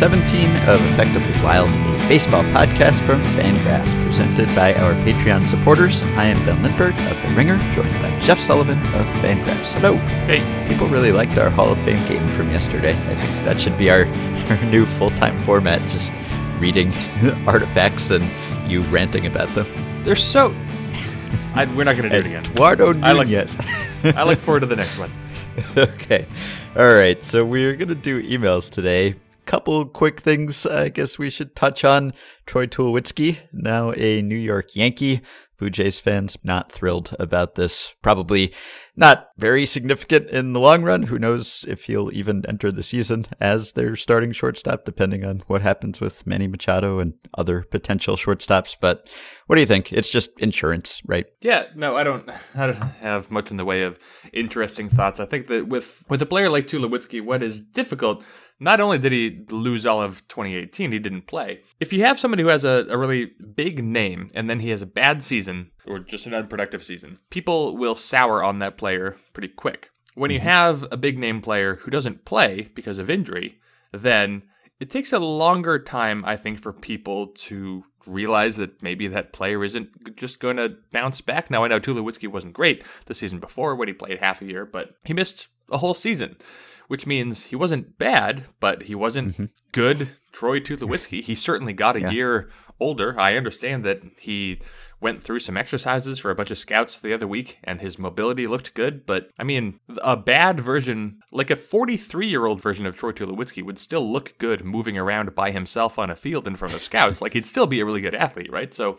welcome to episode 1317 of Effectively Wild, a baseball podcast from Fangraphs, presented by our Patreon supporters. I am Ben Lindbergh of The Ringer, joined by Jeff Sullivan of Fangraphs. Hello. Hey. People really liked our Hall of Fame game from yesterday. I think that should be our, our new full time format, just reading artifacts and you ranting about them. They're so. I, we're not going to do it again. Eduardo I like- Nunez. I look forward to the next one. okay. All right. So we're going to do emails today. Couple quick things I guess we should touch on. Troy Tulowitzki, now a New York Yankee. Blue Jays fans not thrilled about this. Probably not very significant in the long run. Who knows if he'll even enter the season as their starting shortstop, depending on what happens with Manny Machado and other potential shortstops. But what do you think? It's just insurance, right? Yeah, no, I don't. I don't have much in the way of interesting thoughts. I think that with with a player like Tulowitzki, what is difficult. Not only did he lose all of 2018, he didn't play. If you have somebody who has a, a really big name and then he has a bad season or just an unproductive season, people will sour on that player pretty quick. When you mm-hmm. have a big name player who doesn't play because of injury, then it takes a longer time, I think, for people to realize that maybe that player isn't just going to bounce back. Now, I know Tulowitzki wasn't great the season before when he played half a year, but he missed a whole season, which means he wasn't bad, but he wasn't mm-hmm. good Troy Tulowitzki. He certainly got a Yeah. year older. I understand that he went through some exercises for a bunch of scouts the other week and his mobility looked good, but I mean, a bad version, like a 43 year old version of Troy Tulowitzki would still look good moving around by himself on a field in front of scouts. like he'd still be a really good athlete, right? So,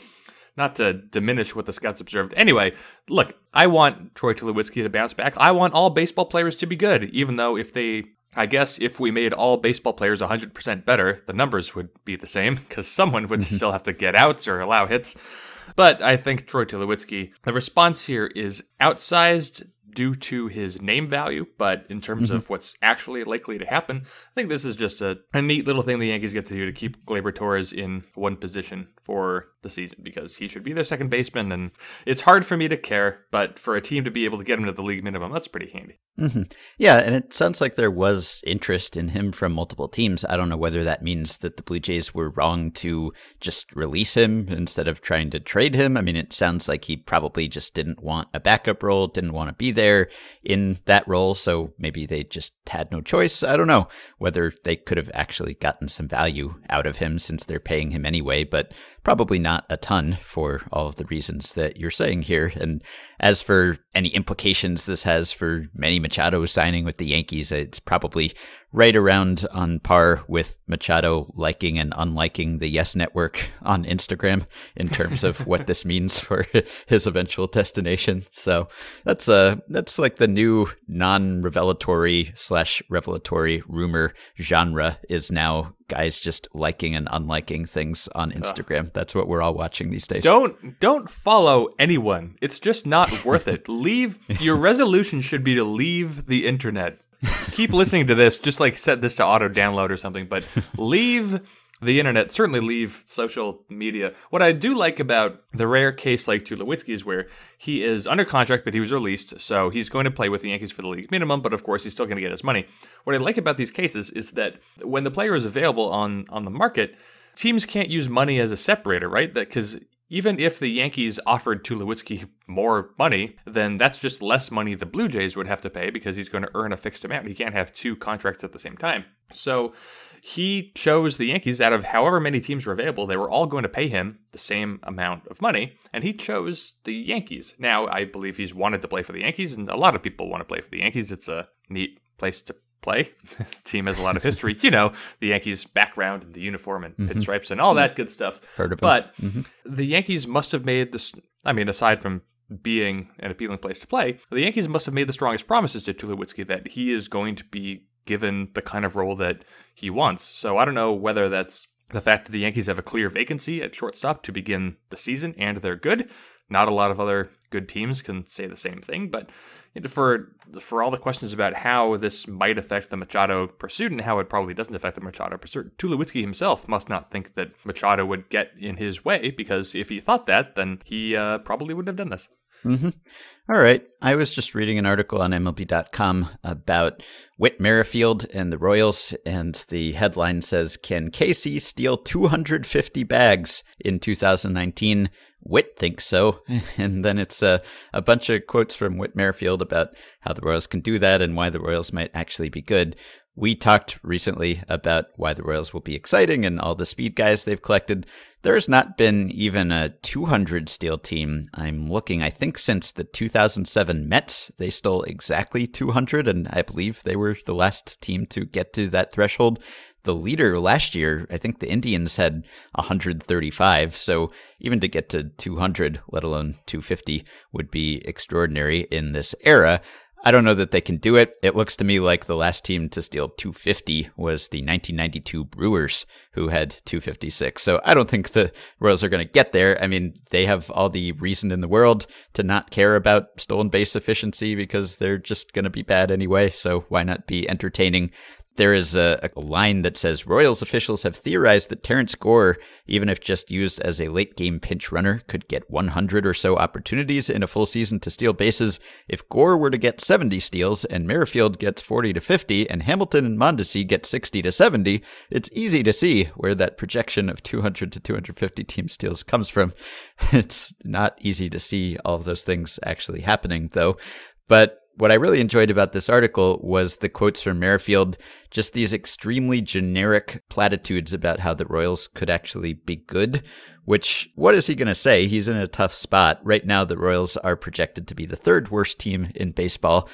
not to diminish what the scouts observed. Anyway, look, I want Troy Tulowitzki to bounce back. I want all baseball players to be good, even though if they I guess if we made all baseball players 100% better, the numbers would be the same because someone would mm-hmm. still have to get outs or allow hits. But I think Troy Tulowitzki, the response here is outsized due to his name value, but in terms of what's actually likely to happen, I think this is just a, a neat little thing the Yankees get to do to keep Gleyber Torres in one position for the season because he should be their second baseman. And it's hard for me to care, but for a team to be able to get him to the league minimum, that's pretty handy. hmm Yeah, and it sounds like there was interest in him from multiple teams. I don't know whether that means that the Blue Jays were wrong to just release him instead of trying to trade him. I mean, it sounds like he probably just didn't want a backup role, didn't want to be there in that role, so maybe they just had no choice. I don't know whether they could have actually gotten some value out of him since they're paying him anyway, but probably not a ton for all of the reasons that you're saying here. And as for any implications this has for Manny Machado signing with the Yankees, it's probably right around on par with Machado liking and unliking the Yes Network on Instagram in terms of what this means for his eventual destination. So that's uh that's like the new non-revelatory slash revelatory rumor genre is now guys just liking and unliking things on Instagram. That's what we're all watching these days. Don't don't follow anyone. It's just not worth it. Leave your resolution should be to leave the internet. Keep listening to this, just like set this to auto download or something, but leave the internet, certainly leave social media. What I do like about the rare case like Tulowitzki is where he is under contract, but he was released, so he's going to play with the Yankees for the league minimum, but of course he's still going to get his money. What I like about these cases is that when the player is available on on the market, teams can't use money as a separator, right? That because even if the Yankees offered Tulowitzki more money, then that's just less money the Blue Jays would have to pay because he's going to earn a fixed amount. He can't have two contracts at the same time. So he chose the Yankees out of however many teams were available. They were all going to pay him the same amount of money, and he chose the Yankees. Now, I believe he's wanted to play for the Yankees, and a lot of people want to play for the Yankees. It's a neat place to play. Team has a lot of history. You know, the Yankees' background and the uniform and mm-hmm. pinstripes and all that good stuff. Heard of. But mm-hmm. the Yankees must have made this. I mean, aside from being an appealing place to play, the Yankees must have made the strongest promises to Tulowitzki that he is going to be given the kind of role that he wants. So I don't know whether that's the fact that the Yankees have a clear vacancy at shortstop to begin the season and they're good. Not a lot of other good teams can say the same thing, but for for all the questions about how this might affect the Machado pursuit and how it probably doesn't affect the Machado pursuit, Tulowitzki himself must not think that Machado would get in his way because if he thought that, then he uh, probably wouldn't have done this. Mm-hmm. All right. I was just reading an article on MLB.com about Whit Merrifield and the Royals, and the headline says Can KC steal 250 bags in 2019? Whit thinks so. And then it's a, a bunch of quotes from Whit Merrifield about how the Royals can do that and why the Royals might actually be good. We talked recently about why the Royals will be exciting and all the speed guys they've collected. There has not been even a 200 steal team. I'm looking, I think since the 2007 Mets, they stole exactly 200, and I believe they were the last team to get to that threshold. The leader last year, I think the Indians had 135. So even to get to 200, let alone 250, would be extraordinary in this era. I don't know that they can do it. It looks to me like the last team to steal 250 was the 1992 Brewers, who had 256. So I don't think the Royals are going to get there. I mean, they have all the reason in the world to not care about stolen base efficiency because they're just going to be bad anyway. So why not be entertaining? There is a, a, line that says Royals officials have theorized that Terrence Gore, even if just used as a late game pinch runner, could get 100 or so opportunities in a full season to steal bases. If Gore were to get 70 steals and Merrifield gets 40 to 50 and Hamilton and Mondesi get 60 to 70, it's easy to see where that projection of 200 to 250 team steals comes from. It's not easy to see all of those things actually happening, though. But what I really enjoyed about this article was the quotes from Merrifield, just these extremely generic platitudes about how the Royals could actually be good. Which, what is he going to say? He's in a tough spot. Right now, the Royals are projected to be the third worst team in baseball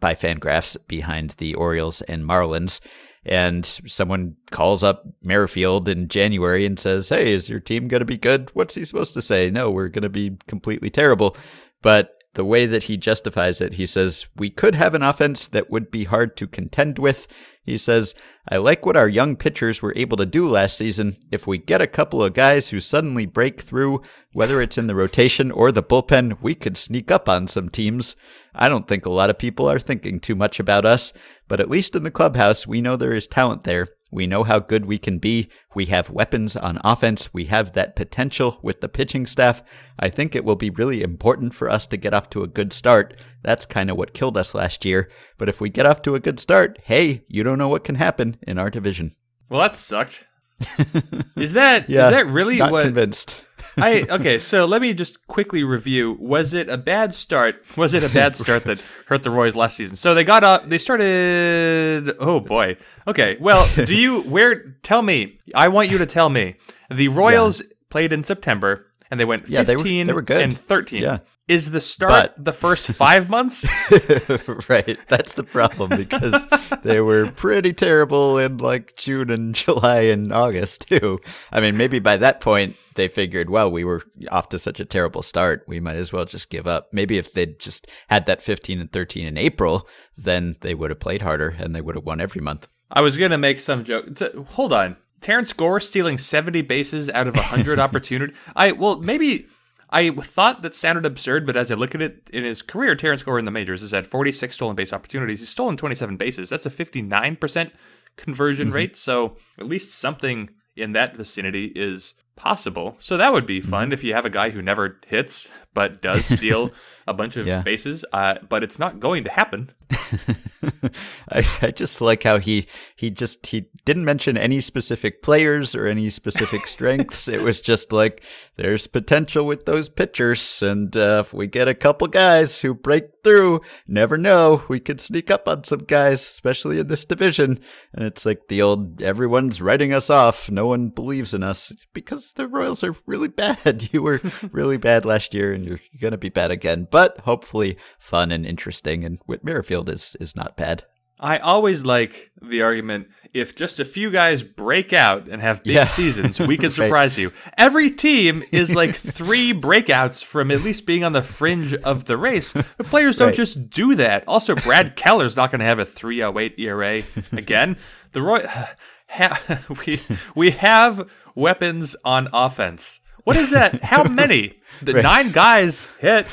by Fangraphs behind the Orioles and Marlins. And someone calls up Merrifield in January and says, Hey, is your team going to be good? What's he supposed to say? No, we're going to be completely terrible. But the way that he justifies it, he says, We could have an offense that would be hard to contend with. He says, I like what our young pitchers were able to do last season. If we get a couple of guys who suddenly break through, whether it's in the rotation or the bullpen, we could sneak up on some teams. I don't think a lot of people are thinking too much about us, but at least in the clubhouse, we know there is talent there. We know how good we can be. We have weapons on offense. We have that potential with the pitching staff. I think it will be really important for us to get off to a good start. That's kind of what killed us last year. But if we get off to a good start, hey, you don't know what can happen in our division. Well, that sucked. is that yeah, is that really not what convinced? I okay, so let me just quickly review. Was it a bad start? Was it a bad start that hurt the Royals last season? So they got up. They started. Oh boy. Okay. Well, do you where? Tell me. I want you to tell me. The Royals yeah. played in September and they went 15 yeah, they were, they were good. and 13. Yeah. Is the start but, the first five months? right. That's the problem because they were pretty terrible in like June and July and August too. I mean, maybe by that point they figured, well, we were off to such a terrible start, we might as well just give up. Maybe if they'd just had that 15 and 13 in April, then they would have played harder and they would have won every month. I was going to make some joke. Hold on. Terrence Gore stealing 70 bases out of 100 opportunity. I well, maybe I thought that sounded absurd, but as I look at it in his career, Terrence Gore in the majors has had 46 stolen base opportunities. He's stolen 27 bases. That's a 59% conversion mm-hmm. rate. So at least something in that vicinity is possible. So that would be fun mm-hmm. if you have a guy who never hits but does steal a bunch of yeah. bases. Uh, but it's not going to happen. I, I, just like how he he just he didn't mention any specific players or any specific strengths. it was just like there's potential with those pitchers, and uh, if we get a couple guys who break through, never know, we could sneak up on some guys, especially in this division. And it's like the old everyone's writing us off. No one believes in us it's because the Royals are really bad. You were really bad last year, and you're gonna be bad again. But hopefully, fun and interesting. And Whit Merrifield is is not bad. I always like the argument if just a few guys break out and have big yeah. seasons, we can surprise right. you. Every team is like three breakouts from at least being on the fringe of the race. But players don't right. just do that. Also, Brad Keller's not going to have a 308 ERA again. The Roy ha, we we have weapons on offense. What is that? How many? The right. nine guys hit.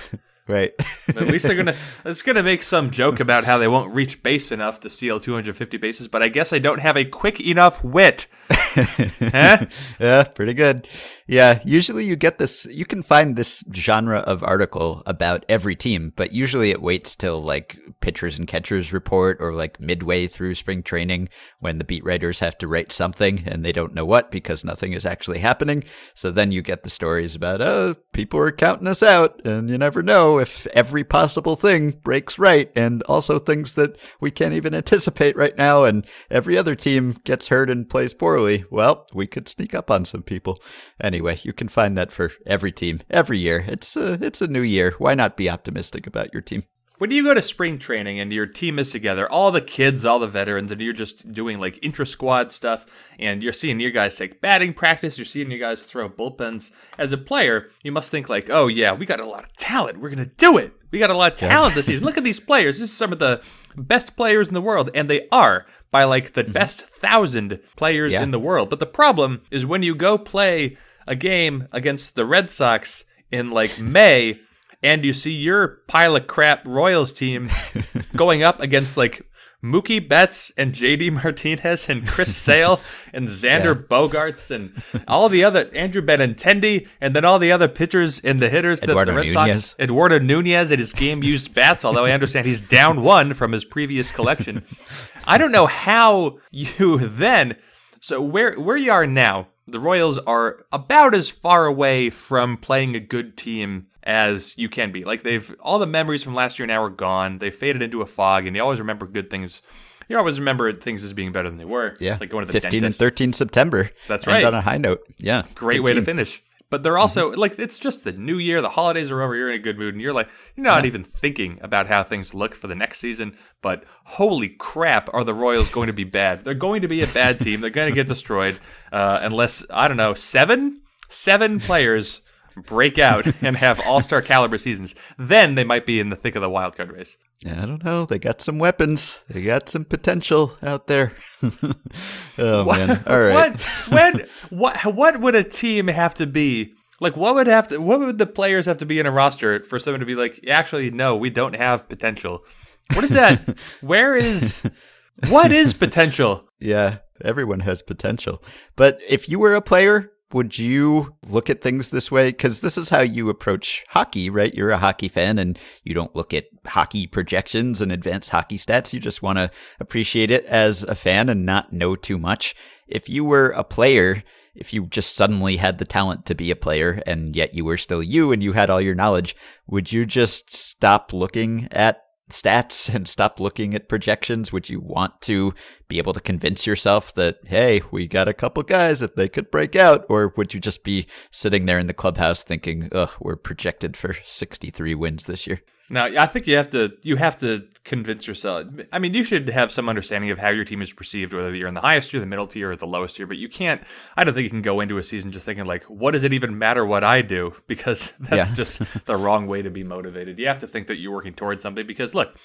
Right. At least they're gonna. It's gonna make some joke about how they won't reach base enough to steal 250 bases. But I guess I don't have a quick enough wit. huh? Yeah, pretty good. Yeah, usually you get this, you can find this genre of article about every team, but usually it waits till like pitchers and catchers report or like midway through spring training when the beat writers have to write something and they don't know what because nothing is actually happening. So then you get the stories about, oh, people are counting us out and you never know if every possible thing breaks right and also things that we can't even anticipate right now and every other team gets hurt and plays poorly. Well, we could sneak up on some people. Anyway, you can find that for every team every year. It's a, it's a new year. Why not be optimistic about your team? When you go to spring training and your team is together, all the kids, all the veterans, and you're just doing like intra squad stuff, and you're seeing your guys take batting practice, you're seeing your guys throw bullpens. As a player, you must think like, oh yeah, we got a lot of talent. We're gonna do it. We got a lot of talent this season. Look at these players. This is some of the best players in the world, and they are by like the mm-hmm. best thousand players yeah. in the world. But the problem is when you go play a game against the Red Sox in like May and you see your pile of crap Royals team going up against like Mookie Betts and JD Martinez and Chris Sale and Xander yeah. Bogaerts and all the other Andrew Benintendi and then all the other pitchers and the hitters that the Red Nunez. Sox Eduardo Nunez and his game used bats, although I understand he's down one from his previous collection. I don't know how you then so where where you are now, the Royals are about as far away from playing a good team as you can be. Like they've all the memories from last year now are gone. They faded into a fog, and you always remember good things. You always remember things as being better than they were. Yeah, like going to the 15 dentist. and 13 September. That's right. on a high note. Yeah, great way to finish. But they're also mm-hmm. like it's just the new year, the holidays are over, you're in a good mood, and you're like you're not yeah. even thinking about how things look for the next season. But holy crap, are the Royals going to be bad? They're going to be a bad team. They're going to get destroyed uh, unless I don't know seven seven players break out and have all star caliber seasons, then they might be in the thick of the wild card race. Yeah, I don't know. They got some weapons. They got some potential out there. oh what, man! All right. What, when, what? What would a team have to be? Like, what would have to? What would the players have to be in a roster for someone to be like, actually, no, we don't have potential. What is that? Where is? What is potential? Yeah, everyone has potential. But if you were a player would you look at things this way? Because this is how you approach hockey, right? You're a hockey fan and you don't look at hockey projections and advanced hockey stats. You just want to appreciate it as a fan and not know too much. If you were a player, if you just suddenly had the talent to be a player and yet you were still you and you had all your knowledge, would you just stop looking at stats and stop looking at projections? Would you want to be able to convince yourself that, hey, we got a couple guys if they could break out? Or would you just be sitting there in the clubhouse thinking, ugh, we're projected for 63 wins this year? Now, I think you have to you have to convince yourself. I mean, you should have some understanding of how your team is perceived, whether you're in the highest tier, the middle tier, or the lowest tier. But you can't. I don't think you can go into a season just thinking like, "What does it even matter what I do?" Because that's yeah. just the wrong way to be motivated. You have to think that you're working towards something. Because look,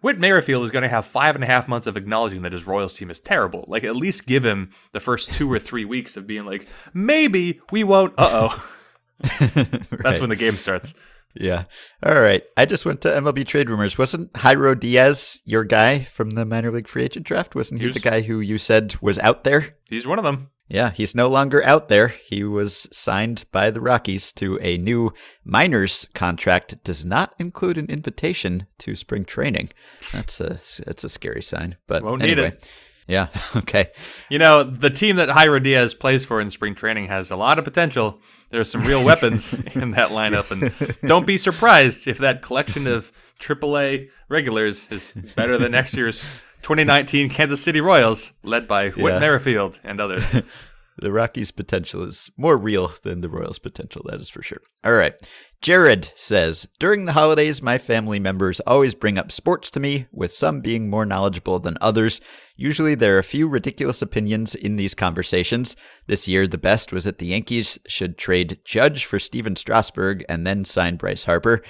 Whit Merrifield is going to have five and a half months of acknowledging that his Royals team is terrible. Like, at least give him the first two or three weeks of being like, maybe we won't. Uh oh. right. That's when the game starts. Yeah. All right. I just went to MLB trade rumors. Wasn't Jairo Diaz your guy from the minor league free agent draft? Wasn't he, he was, the guy who you said was out there? He's one of them. Yeah, he's no longer out there. He was signed by the Rockies to a new minors contract. Does not include an invitation to spring training. That's a that's a scary sign. But Won't anyway. need it. Yeah. Okay. You know, the team that Jairo Diaz plays for in spring training has a lot of potential. There's some real weapons in that lineup, and don't be surprised if that collection of AAA regulars is better than next year's 2019 Kansas City Royals, led by Whit. Merrifield and others. the Rockies' potential is more real than the Royals' potential, that is for sure. All right. Jared says During the holidays, my family members always bring up sports to me, with some being more knowledgeable than others. Usually, there are a few ridiculous opinions in these conversations. This year, the best was that the Yankees should trade Judge for Stephen Strasburg and then sign Bryce Harper.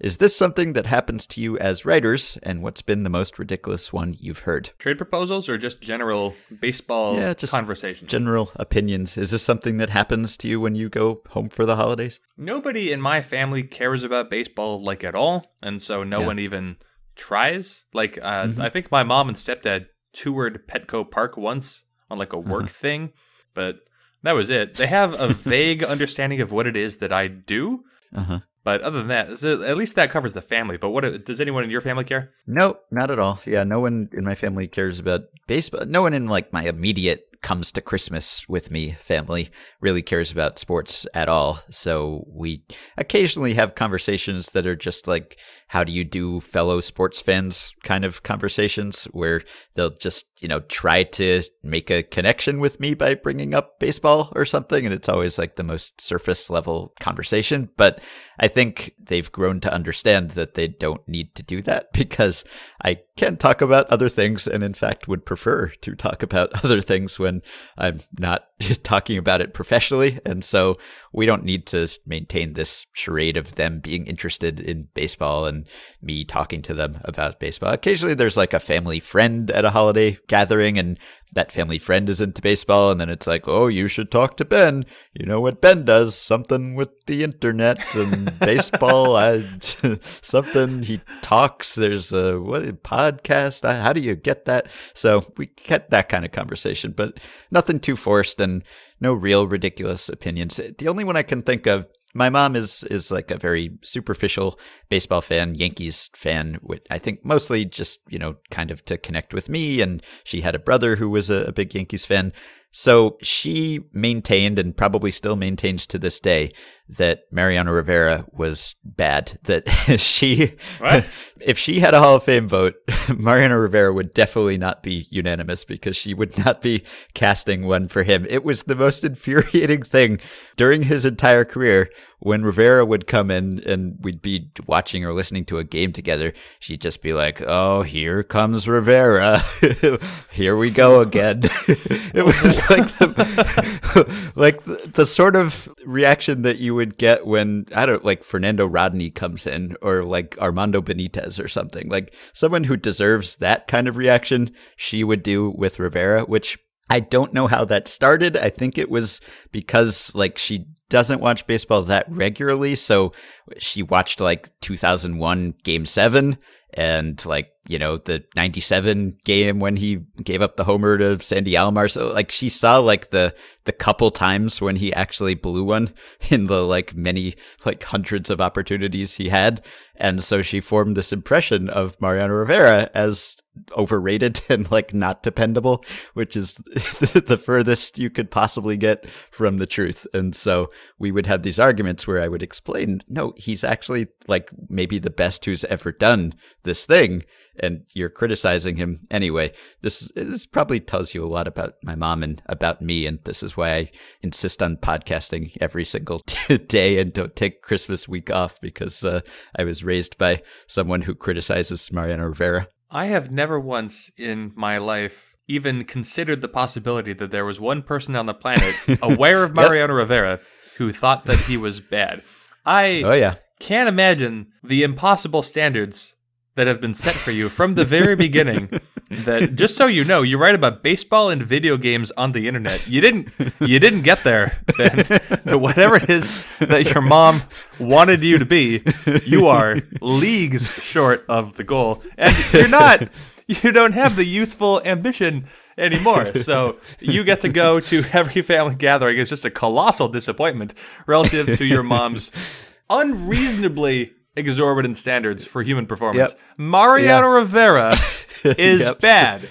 Is this something that happens to you as writers? And what's been the most ridiculous one you've heard? Trade proposals or just general baseball yeah, just conversations? General opinions. Is this something that happens to you when you go home for the holidays? Nobody in my family cares about baseball like at all. And so no yeah. one even tries. Like, uh, mm-hmm. I think my mom and stepdad toured Petco Park once on like a work uh-huh. thing, but That was it. They have a vague understanding of what it is that I do. Uh-huh. But other than that, at least that covers the family. But what does anyone in your family care? No, not at all. Yeah, no one in my family cares about baseball. No one in like my immediate comes to Christmas with me family really cares about sports at all. So we occasionally have conversations that are just like, how do you do fellow sports fans kind of conversations where they'll just, you know, try to make a connection with me by bringing up baseball or something. And it's always like the most surface level conversation. But I think they've grown to understand that they don't need to do that because I can talk about other things and in fact would prefer to talk about other things when I'm not talking about it professionally. And so we don't need to maintain this charade of them being interested in baseball and me talking to them about baseball. Occasionally there's like a family friend at a holiday gathering and that family friend is into baseball and then it's like, "Oh, you should talk to Ben. You know what Ben does? Something with the internet and baseball. I, something he talks. There's a what podcast. How do you get that?" So we get that kind of conversation, but nothing too forced and no real ridiculous opinions. The only one I can think of my mom is is like a very superficial baseball fan, Yankees fan. I think mostly just you know kind of to connect with me, and she had a brother who was a, a big Yankees fan. So she maintained and probably still maintains to this day that Mariano Rivera was bad. That she, what? if she had a Hall of Fame vote, Mariano Rivera would definitely not be unanimous because she would not be casting one for him. It was the most infuriating thing during his entire career when Rivera would come in and we'd be watching or listening to a game together. She'd just be like, "Oh, here comes Rivera. here we go again." it was like the, like the, the sort of reaction that you would would get when I don't like Fernando Rodney comes in or like Armando Benitez or something. Like someone who deserves that kind of reaction, she would do with Rivera, which I don't know how that started. I think it was because like she doesn't watch baseball that regularly, so she watched like 2001 game 7 and like you know the 97 game when he gave up the homer to Sandy Alomar. So like she saw like the the couple times when he actually blew one in the like many like hundreds of opportunities he had. And so she formed this impression of Mariano Rivera as overrated and like not dependable which is the furthest you could possibly get from the truth. And so we would have these arguments where I would explain no he's actually like maybe the best who's ever done this thing and you're criticizing him anyway. This this probably tells you a lot about my mom and about me, and this is why I insist on podcasting every single day and don't take Christmas week off because uh, I was raised by someone who criticizes Mariano Rivera. I have never once in my life even considered the possibility that there was one person on the planet aware of Mariano yep. Rivera who thought that he was bad. I oh yeah can't imagine the impossible standards that have been set for you from the very beginning. that just so you know, you write about baseball and video games on the internet. You didn't you didn't get there. Then whatever it is that your mom wanted you to be, you are leagues short of the goal, and you're not. You don't have the youthful ambition anymore. So you get to go to every family gathering. It's just a colossal disappointment relative to your mom's unreasonably exorbitant standards for human performance. Yep. Mariano yeah. Rivera is yep. bad.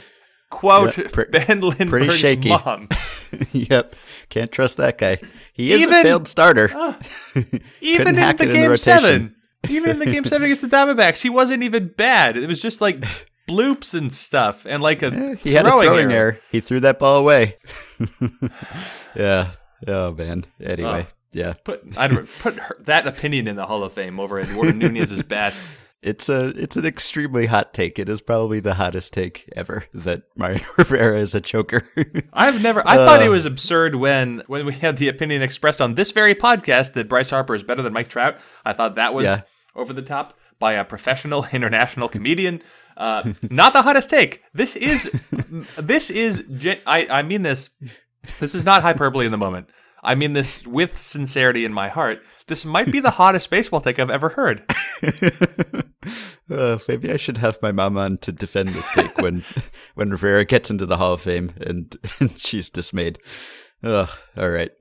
Quote yep. Pre- Ben Lindbergh's shaky. mom. yep. Can't trust that guy. He is even, a failed starter. Uh, even in the game the seven. Even in the game seven against the Diamondbacks, he wasn't even bad. It was just like bloops and stuff and like a yeah, he had throwing a throwing error. error. He threw that ball away. yeah. Oh man. Anyway. Oh. Yeah, put I'd put her, that opinion in the Hall of Fame over Eduardo Nunez's is bad. It's a it's an extremely hot take. It is probably the hottest take ever that Mariano Rivera is a choker. I've never. I uh, thought it was absurd when when we had the opinion expressed on this very podcast that Bryce Harper is better than Mike Trout. I thought that was yeah. over the top by a professional international comedian. Uh, not the hottest take. This is this is. I I mean this. This is not hyperbole in the moment. I mean this with sincerity in my heart. This might be the hottest baseball take I've ever heard. uh, maybe I should have my mom on to defend this take when when Rivera gets into the Hall of Fame and, and she's dismayed. Ugh. All right.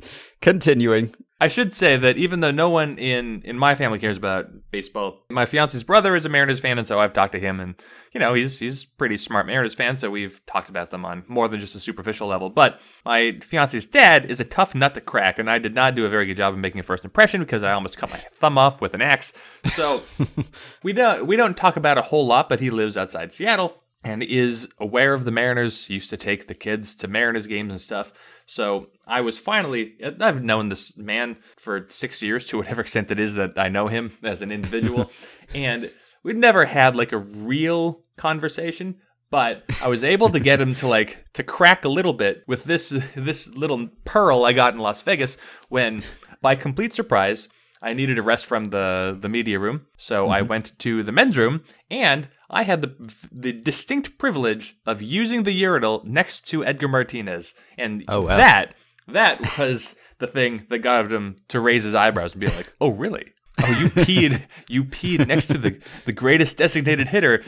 Continuing. I should say that even though no one in in my family cares about baseball, my fiance's brother is a Mariners fan, and so I've talked to him, and you know he's he's pretty smart Mariners fan, so we've talked about them on more than just a superficial level. But my fiance's dad is a tough nut to crack, and I did not do a very good job of making a first impression because I almost cut my thumb off with an axe. So we don't we don't talk about a whole lot, but he lives outside Seattle and is aware of the Mariners. Used to take the kids to Mariners games and stuff. So I was finally, I've known this man for six years to whatever extent it is that I know him as an individual. and we'd never had like a real conversation, but I was able to get him to like to crack a little bit with this this little pearl I got in Las Vegas when by complete surprise I needed a rest from the the media room. So mm-hmm. I went to the men's room and I had the the distinct privilege of using the urinal next to Edgar Martinez, and oh, wow. that that was the thing that got him to raise his eyebrows and be like, "Oh, really? Oh, you peed you peed next to the the greatest designated hitter,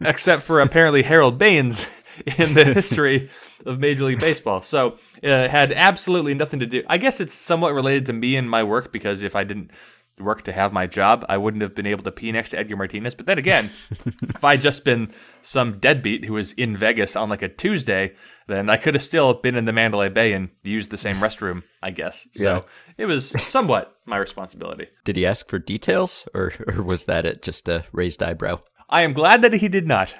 except for apparently Harold Baines in the history of Major League Baseball." So uh, it had absolutely nothing to do. I guess it's somewhat related to me and my work because if I didn't work to have my job, I wouldn't have been able to pee next to Edgar Martinez. But then again, if I'd just been some deadbeat who was in Vegas on like a Tuesday, then I could have still been in the Mandalay Bay and used the same restroom, I guess. So yeah. it was somewhat my responsibility. Did he ask for details, or, or was that it just a raised eyebrow? I am glad that he did not.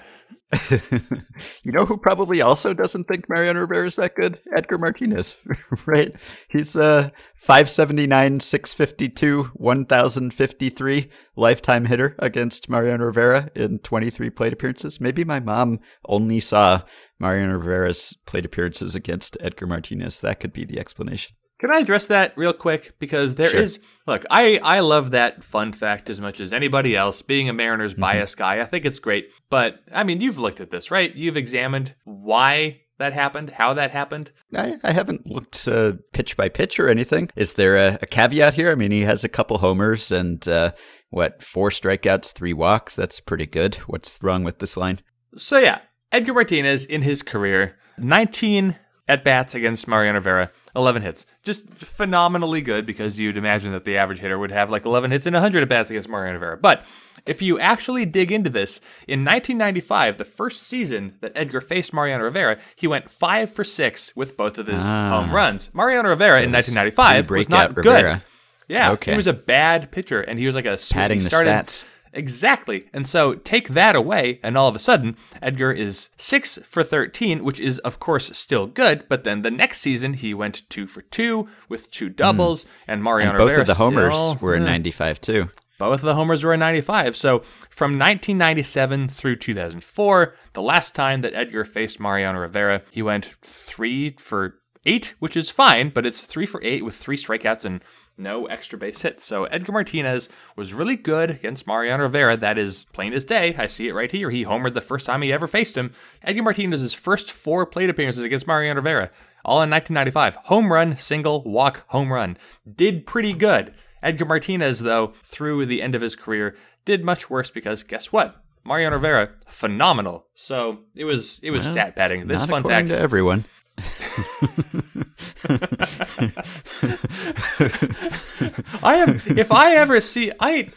you know who probably also doesn't think Mariano Rivera is that good? Edgar Martinez, right? He's uh 579, 652, 1053 lifetime hitter against Mariano Rivera in 23 plate appearances. Maybe my mom only saw Mariano Rivera's plate appearances against Edgar Martinez. That could be the explanation. Can I address that real quick? Because there sure. is look, I, I love that fun fact as much as anybody else. Being a Mariners mm-hmm. bias guy, I think it's great. But I mean, you've looked at this, right? You've examined why that happened, how that happened. I, I haven't looked uh, pitch by pitch or anything. Is there a, a, caveat here? I mean, he has a couple homers and uh, what four strikeouts, three walks. That's pretty good. What's wrong with this line? So yeah, Edgar Martinez in his career, 19 at bats against Mariano Rivera. 11 hits. Just phenomenally good because you'd imagine that the average hitter would have like 11 hits and 100 at bats against Mariano Rivera. But if you actually dig into this, in 1995, the first season that Edgar faced Mariano Rivera, he went 5 for 6 with both of his ah. home runs. Mariano Rivera so in 1995 was not good. Yeah, okay. he was a bad pitcher and he was like a padding the stats. Exactly. And so take that away, and all of a sudden, Edgar is 6 for 13, which is, of course, still good. But then the next season, he went 2 for 2 with two doubles, mm. and Mariano and both Rivera of the homers still, were in 95 too. Both of the homers were in 95. So from 1997 through 2004, the last time that Edgar faced Mariano Rivera, he went 3 for 8, which is fine, but it's 3 for 8 with three strikeouts and no extra base hits. So Edgar Martinez was really good against Mariano Rivera. That is plain as day. I see it right here. He homered the first time he ever faced him. Edgar Martinez's first four plate appearances against Mariano Rivera, all in 1995. Home run, single, walk, home run. Did pretty good. Edgar Martinez, though, through the end of his career, did much worse because guess what? Mariano Rivera, phenomenal. So it was it was well, stat padding. This fun fact to everyone. I am. If I ever see, I,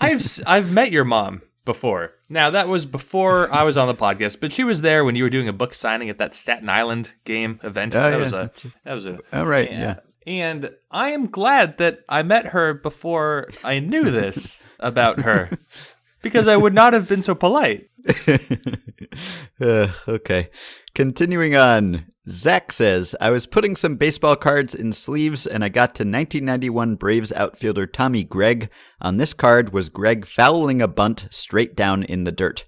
I've I've met your mom before. Now that was before I was on the podcast, but she was there when you were doing a book signing at that Staten Island game event. Oh, that yeah, was a that was a. All right, yeah. yeah. And I am glad that I met her before I knew this about her, because I would not have been so polite. uh, okay, continuing on. Zach says, I was putting some baseball cards in sleeves and I got to 1991 Braves outfielder Tommy Gregg. On this card was Gregg fouling a bunt straight down in the dirt.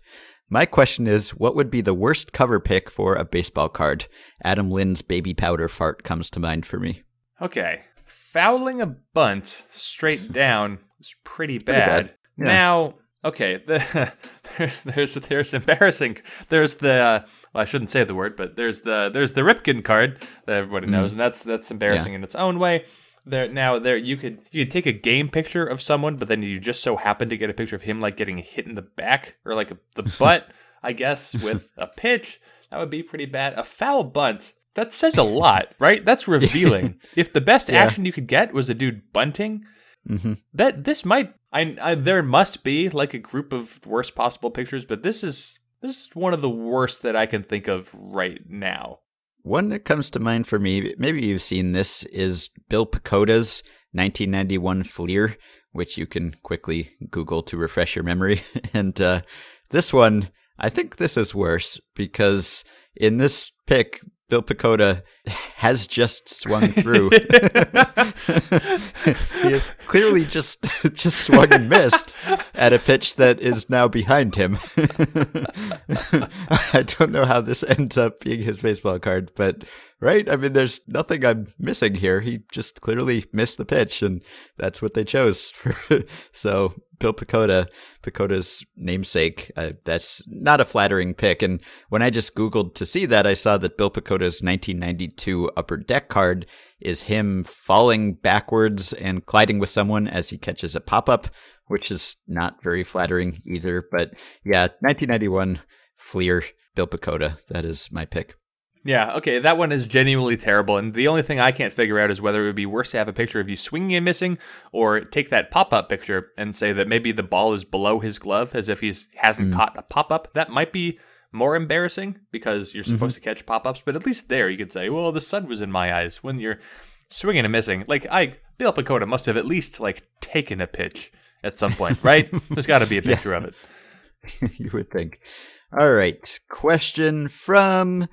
My question is, what would be the worst cover pick for a baseball card? Adam Lind's baby powder fart comes to mind for me. Okay. Fouling a bunt straight down is pretty bad. Pretty bad. Yeah. Now, okay, the, there's there's embarrassing. There's the uh, well, I shouldn't say the word, but there's the there's the Ripken card that everybody mm. knows, and that's that's embarrassing yeah. in its own way. There now there you could you could take a game picture of someone, but then you just so happen to get a picture of him like getting hit in the back or like a, the butt, I guess, with a pitch. That would be pretty bad. A foul bunt. That says a lot, right? That's revealing. if the best Yeah. action you could get was a dude bunting, hmm that this might I, I there must be like a group of worst possible pictures, but this is this is one of the worst that I can think of right now. One that comes to mind for me, maybe you've seen this, is Bill Pecota's 1991 Fleer, which you can quickly Google to refresh your memory. And uh, this one, I think this is worse because in this pic, Bill Pecota has just swung through. he has clearly just just swung and missed at a pitch that is now behind him. I don't know how this ends up being his baseball card, but right? I mean, there's nothing I'm missing here. He just clearly missed the pitch, and that's what they chose. so Bill Pecota, Pecota's namesake, uh, that's not a flattering pick. And when I just Googled to see that, I saw that Bill Pecota's 1992 Upper Deck card is him falling backwards and colliding with someone as he catches a pop up, which is not very flattering either. But yeah, 1991 Fleer, Bill Pecota, that is my pick. Yeah, okay, that one is genuinely terrible, and the only thing I can't figure out is whether it would be worse to have a picture of you swinging and missing, or take that pop-up picture and say that maybe the ball is below his glove, as if he hasn't mm. caught a pop-up. That might be more embarrassing because you're mm-hmm. supposed to catch pop-ups, but at least there you could say, "Well, the sun was in my eyes." When you're swinging and missing, like I, Bill Pecota must have at least like taken a pitch at some point, right? There's got to be a picture of it. you would think. All right. Question from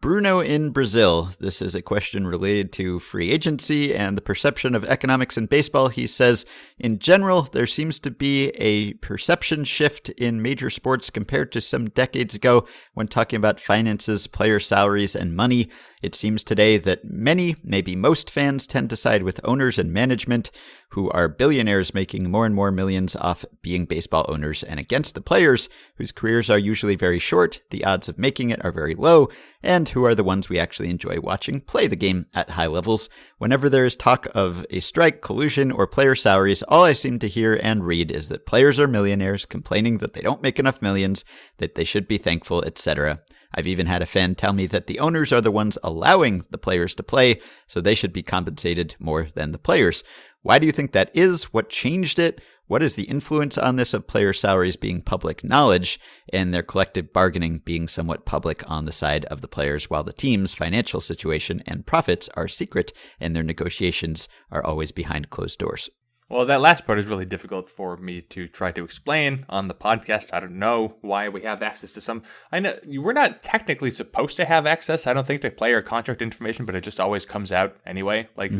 Bruno in Brazil. This is a question related to free agency and the perception of economics in baseball. He says, in general, there seems to be a perception shift in major sports compared to some decades ago when talking about finances, player salaries, and money. It seems today that many, maybe most fans tend to side with owners and management who are billionaires making more and more millions off being baseball owners and against the players whose careers are usually very short, the odds of making it are very low, and who are the ones we actually enjoy watching play the game at high levels. Whenever there is talk of a strike, collusion, or player salaries, all I seem to hear and read is that players are millionaires complaining that they don't make enough millions, that they should be thankful, etc. I've even had a fan tell me that the owners are the ones allowing the players to play, so they should be compensated more than the players. Why do you think that is? What changed it? What is the influence on this of player salaries being public knowledge and their collective bargaining being somewhat public on the side of the players while the team's financial situation and profits are secret and their negotiations are always behind closed doors? Well, that last part is really difficult for me to try to explain on the podcast. I don't know why we have access to some. I know we're not technically supposed to have access. I don't think to player contract information, but it just always comes out anyway. Like,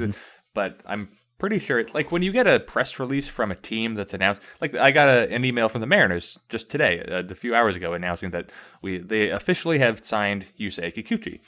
but I'm pretty sure. Like when you get a press release from a team that's announced, like I got a, an email from the Mariners just today, uh, a few hours ago, announcing that we they officially have signed Yusei Kikuchi.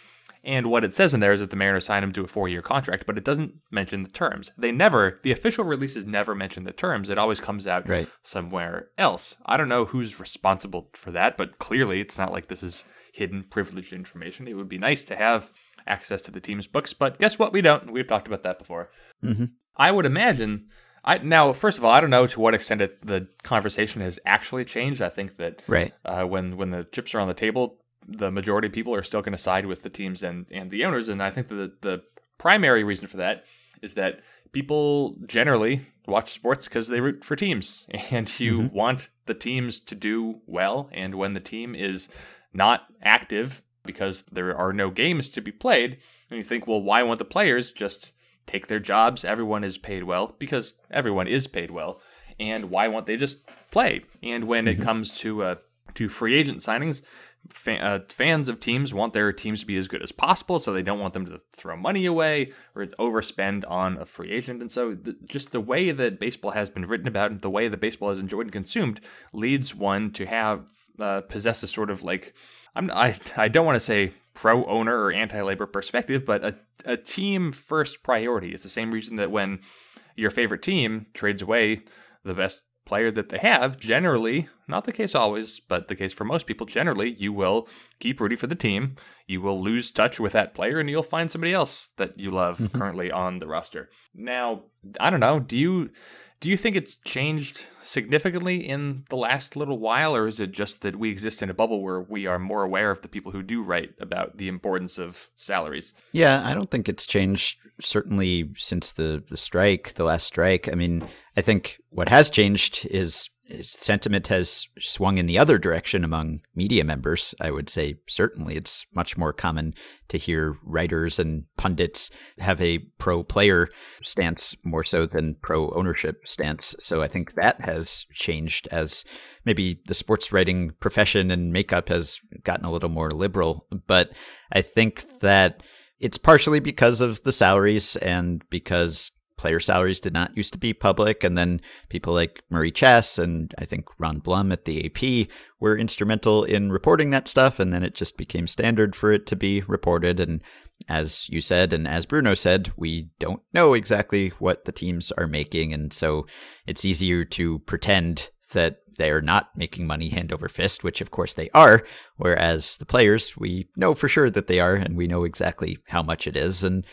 And what it says in there is that the Mariners signed him to a four year contract, but it doesn't mention the terms. They never, the official releases never mention the terms. It always comes out Right. somewhere else. I don't know who's responsible for that, but clearly it's not like this is hidden, privileged information. It would be nice to have access to the team's books, but guess what? We don't. We've talked about that before. Mm-hmm. I would imagine. I now, first of all, I don't know to what extent it, the conversation has actually changed. I think that Right. uh, when when the chips are on the table, the majority of people are still going to side with the teams and and the owners. And I think that the, the primary reason for that is that people generally watch sports because they root for teams, and you want the teams to do well. And when the team is not active because there are no games to be played, and you think, well, why won't the players just take their jobs? Everyone is paid well because everyone is paid well, and why won't they just play? And when it comes to uh, to free agent signings, fa- uh, fans of teams want their teams to be as good as possible, so they don't want them to throw money away or overspend on a free agent. And so, just the way that baseball has been written about and the way that baseball is enjoyed and consumed leads one to have uh, possess a sort of like I'm I I don't want to say pro owner or anti labor perspective, but a a team first priority. It's the same reason that when your favorite team trades away the best player that they have, generally, not the case always, but the case for most people, generally, you will keep rooting for the team. You will lose touch with that player and you'll find somebody else that you love mm-hmm. currently on the roster. Now, I don't know, do you Do you think it's changed significantly in the last little while, or is it just that we exist in a bubble where we are more aware of the people who do write about the importance of salaries? Yeah, I don't think it's changed certainly since the, the strike, the last strike. I mean, I think what has changed is sentiment has swung in the other direction among media members. I would say certainly it's much more common to hear writers and pundits have a pro player stance more so than pro ownership stance. So I think that has changed as maybe the sports writing profession and makeup has gotten a little more liberal. But I think that it's partially because of the salaries and because player salaries did not used to be public. And then people like Murray Chass and I think Ron Blum at the AP were instrumental in reporting that stuff. And then it just became standard for it to be reported. And as you said, and as Bruno said, we don't know exactly what the teams are making. And so it's easier to pretend that they're not making money hand over fist, which of course they are. Whereas the players, we know for sure that they are, and we know exactly how much it is. And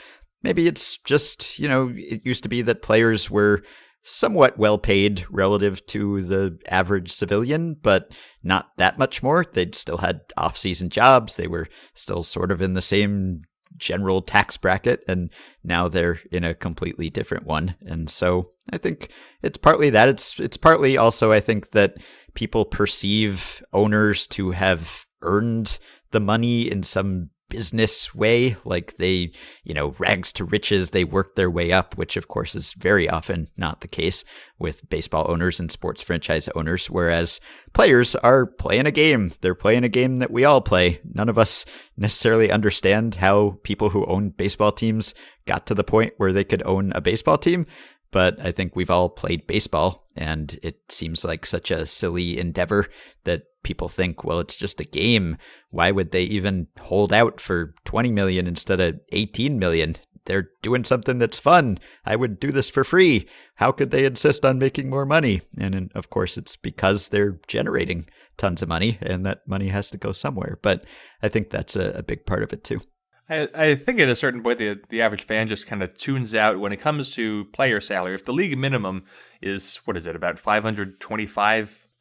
maybe it's just, you know, it used to be that players were somewhat well paid relative to the average civilian, but not that much more. They'd still had off season jobs. They were still sort of in the same general tax bracket, and now they're in a completely different one. And so I think it's partly that. It's it's partly also I think that people perceive owners to have earned the money in some business way. Like they, you know, rags to riches, they work their way up, which of course is very often not the case with baseball owners and sports franchise owners. Whereas players are playing a game. They're playing a game that we all play. None of us necessarily understand how people who own baseball teams got to the point where they could own a baseball team but I think we've all played baseball, and it seems like such a silly endeavor that people think, well, it's just a game. Why would they even hold out for 20 million instead of 18 million? They're doing something that's fun. I would do this for free. How could they insist on making more money? And of course, it's because they're generating tons of money, and that money has to go somewhere. But I think that's a, a big part of it too. I, I think at a certain point the the average fan just kind of tunes out when it comes to player salary. If the league minimum is what is it about five hundred twenty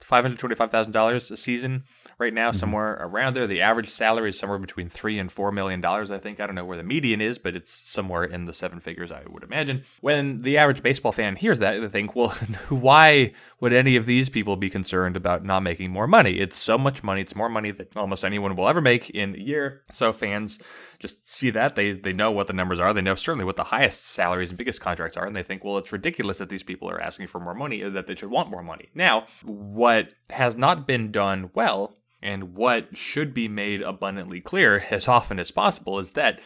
five hundred twenty five thousand dollars a season, right now, mm-hmm. somewhere around there. The average salary is somewhere between three and four million dollars. I think I don't know where the median is, but it's somewhere in the seven figures. I would imagine. When the average baseball fan hears that, they think, "Well, why would any of these people be concerned about not making more money? It's so much money. It's more money than almost anyone will ever make in a year." So fans just see that they they know what the numbers are. They know certainly what the highest salaries and biggest contracts are, and they think, "Well, it's ridiculous that these people are asking for more money. That they should want more money." Now, what has not been done well and what should be made abundantly clear as often as possible is that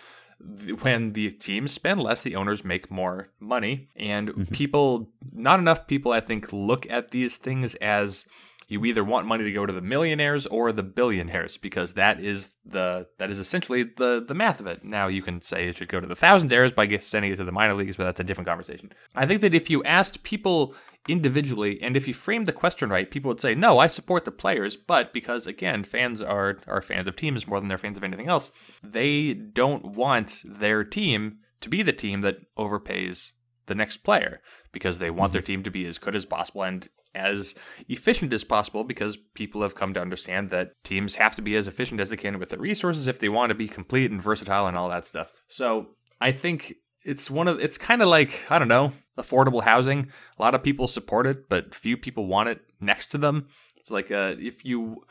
when the teams spend less, the owners make more money. And mm-hmm. people, not enough people, I think, look at these things as you either want money to go to the millionaires or the billionaires because that is the that is essentially the the math of it. Now you can say it should go to the thousandaires by sending it to the minor leagues, but that's a different conversation. I think that if you asked people individually, and if you framed the question right, people would say, "No, I support the players," but because again, fans are are fans of teams more than they're fans of anything else, they don't want their team to be the team that overpays the next player because they want their mm-hmm. team to be as good as possible and as efficient as possible because people have come to understand that teams have to be as efficient as they can with their resources if they want to be complete and versatile and all that stuff. So I think it's one of it's kind of like I don't know affordable housing. A lot of people support it, but few people want it next to them. It's like uh, if you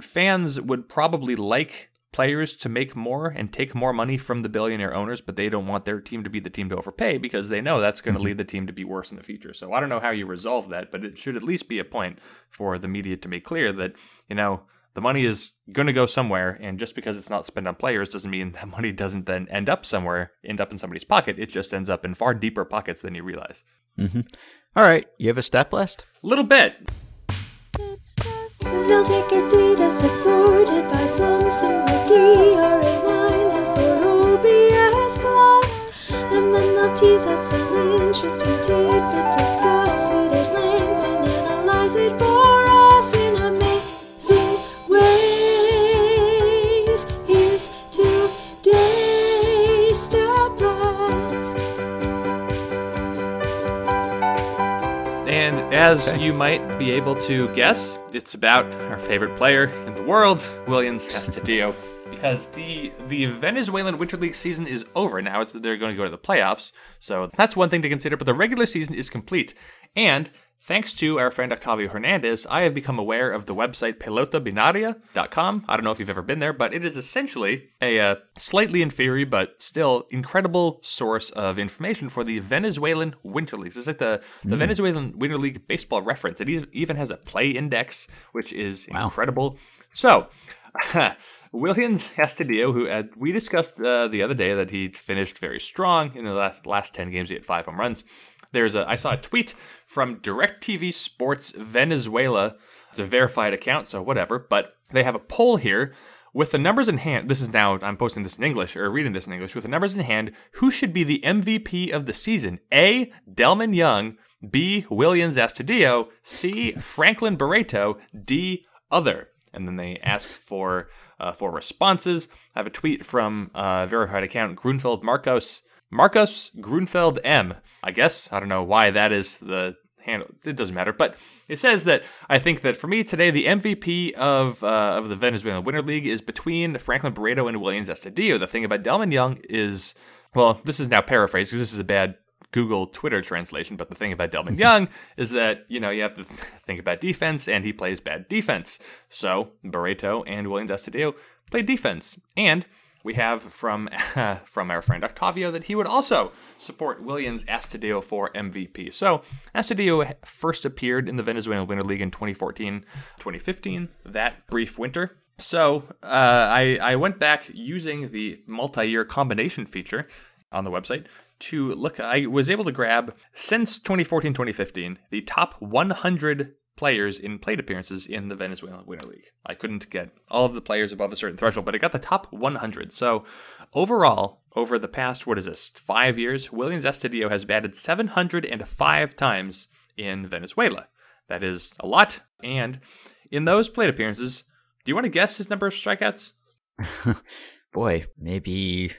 fans would probably like players to make more and take more money from the billionaire owners, but they don't want their team to be the team to overpay because they know that's going to mm-hmm. lead the team to be worse in the future. So I don't know how you resolve that, but it should at least be a point for the media to make clear that, you know, the money is going to go somewhere, and just because it's not spent on players doesn't mean that money doesn't then end up somewhere, end up in somebody's pocket. It just ends up in far deeper pockets than you realize. Mm-hmm. All right, you have a stat blast? Little bit. They'll take Adidas that's sorted by something like ERA minus or OPS plus, and then they'll tease out some interesting tidbit, discuss it at length, and analyze it for as Okay. you might be able to guess, it's about our favorite player in the world, Williams Astudillo. Because the the Venezuelan Winter League season is over now, it's they're going to go to the playoffs, so that's one thing to consider. But the regular season is complete, and thanks to our friend Octavio Hernandez, I have become aware of the website pelotabinaria.com. I don't know if you've ever been there, but it is essentially a uh, slightly inferior but still incredible source of information for the Venezuelan Winter Leagues. It's like the, the Venezuelan Winter League baseball reference. It even has a play index, which is incredible. So, Williams Astudillo, who uh, we discussed uh, the other day that he finished very strong in the last, last 10 games, he had five home runs. There's a I saw a tweet from DirecTV Sports Venezuela. It's a verified account, so whatever. But they have a poll here with the numbers in hand. This is now I'm posting this in English or reading this in English with the numbers in hand. Who should be the MVP of the season? A. Delmon Young. B. Williams Astudillo. C. Franklin Barreto. D. Other. And then they ask for uh, for responses. I have a tweet from uh, verified account Grunfeld Marcos. Marcos Grunfeld M. I guess I don't know why that is the handle. It doesn't matter, but it says that I think that for me today the MVP of uh, of the Venezuelan Winter League is between Franklin Barreto and Williams Astudillo. The thing about Delmon Young is, well, this is now paraphrased because this is a bad Google Twitter translation, but the thing about Delmon Young is that, you know, you have to think about defense, and he plays bad defense. So Barreto and Williams Astudillo play defense. And we have from from our friend Octavio that he would also support Williams Astudillo for MVP. So Astudillo first appeared in the Venezuelan Winter League in 2014, 2015, that brief winter. So uh, I, I went back using the multi-year combination feature on the website to look. I was able to grab since 2014 2015 the top 100 players in plate appearances in the Venezuelan Winter League. I couldn't get all of the players above a certain threshold, but I got the top 100. So overall, over the past, what is this, five years, Williams Astudillo has batted 705 times in Venezuela. That is a lot. And in those plate appearances, do you want to guess his number of strikeouts? Boy, maybe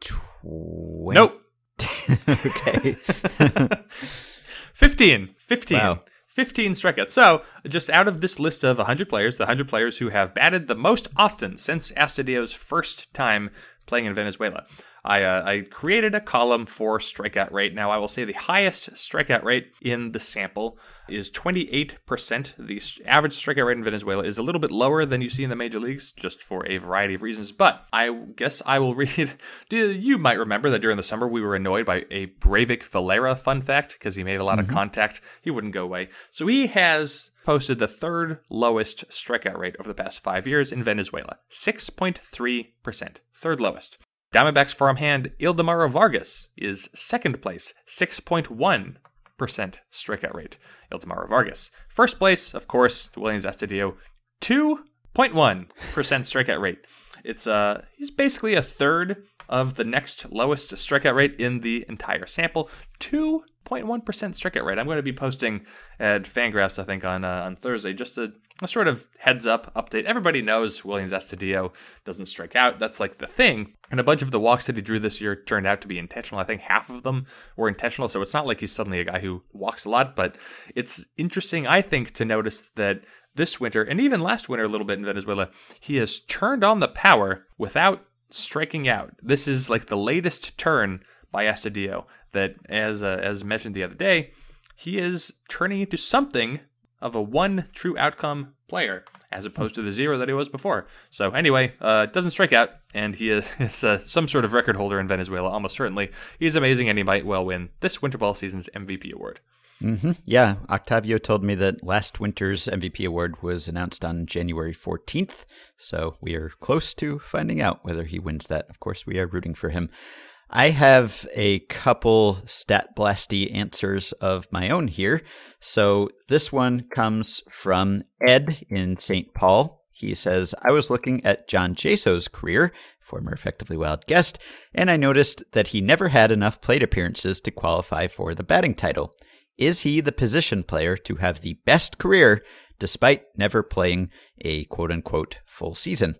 20. Nope. okay. 15. 15. Wow. 15 strikeouts. So, just out of this list of 100 players, the 100 players who have batted the most often since Astudillo's first time playing in Venezuela, I, uh, I created a column for strikeout rate. Now, I will say the highest strikeout rate in the sample is 28%. The average strikeout rate in Venezuela is a little bit lower than you see in the major leagues, just for a variety of reasons. But I guess I will read. You might remember that during the summer we were annoyed by a Breyvic Valera fun fact because he made a lot of contact. He wouldn't go away. So he has posted the third lowest strikeout rate over the past five years in Venezuela 6.3%. Third lowest. Diamondbacks farmhand Ildemaro Vargas is second place, 6.1% strikeout rate. Ildemaro Vargas. First place, of course, Williams Astudillo, 2.1% strikeout rate. It's uh he's basically a third of the next lowest strikeout rate in the entire sample. 2.1% strikeout rate. I'm going to be posting at Fangraphs, I think, on uh, on Thursday, just a, a sort of heads up update. Everybody knows Williams Astudillo doesn't strike out. That's like the thing. And a bunch of the walks that he drew this year turned out to be intentional. I think half of them were intentional, so it's not like he's suddenly a guy who walks a lot. But it's interesting, I think, to notice that this winter, and even last winter a little bit in Venezuela, he has turned on the power without striking out. This is like the latest turn by Astudillo that, as uh, as mentioned the other day, he is turning into something of a one true outcome player as opposed to the zero that he was before. So anyway, uh, doesn't strike out, and he is, is uh, some sort of record holder in Venezuela, almost certainly. He's amazing, and he might well win this winter ball season's MVP award. hmm Yeah, Octavio told me that last winter's MVP award was announced on January 14th, so we are close to finding out whether he wins that. Of course, we are rooting for him. I have a couple stat blasty answers of my own here. So this one comes from Ed in St. Paul. He says, I was looking at John Jaso's career, former Effectively Wild guest, and I noticed that he never had enough plate appearances to qualify for the batting title. Is he the position player to have the best career despite never playing a quote unquote full season?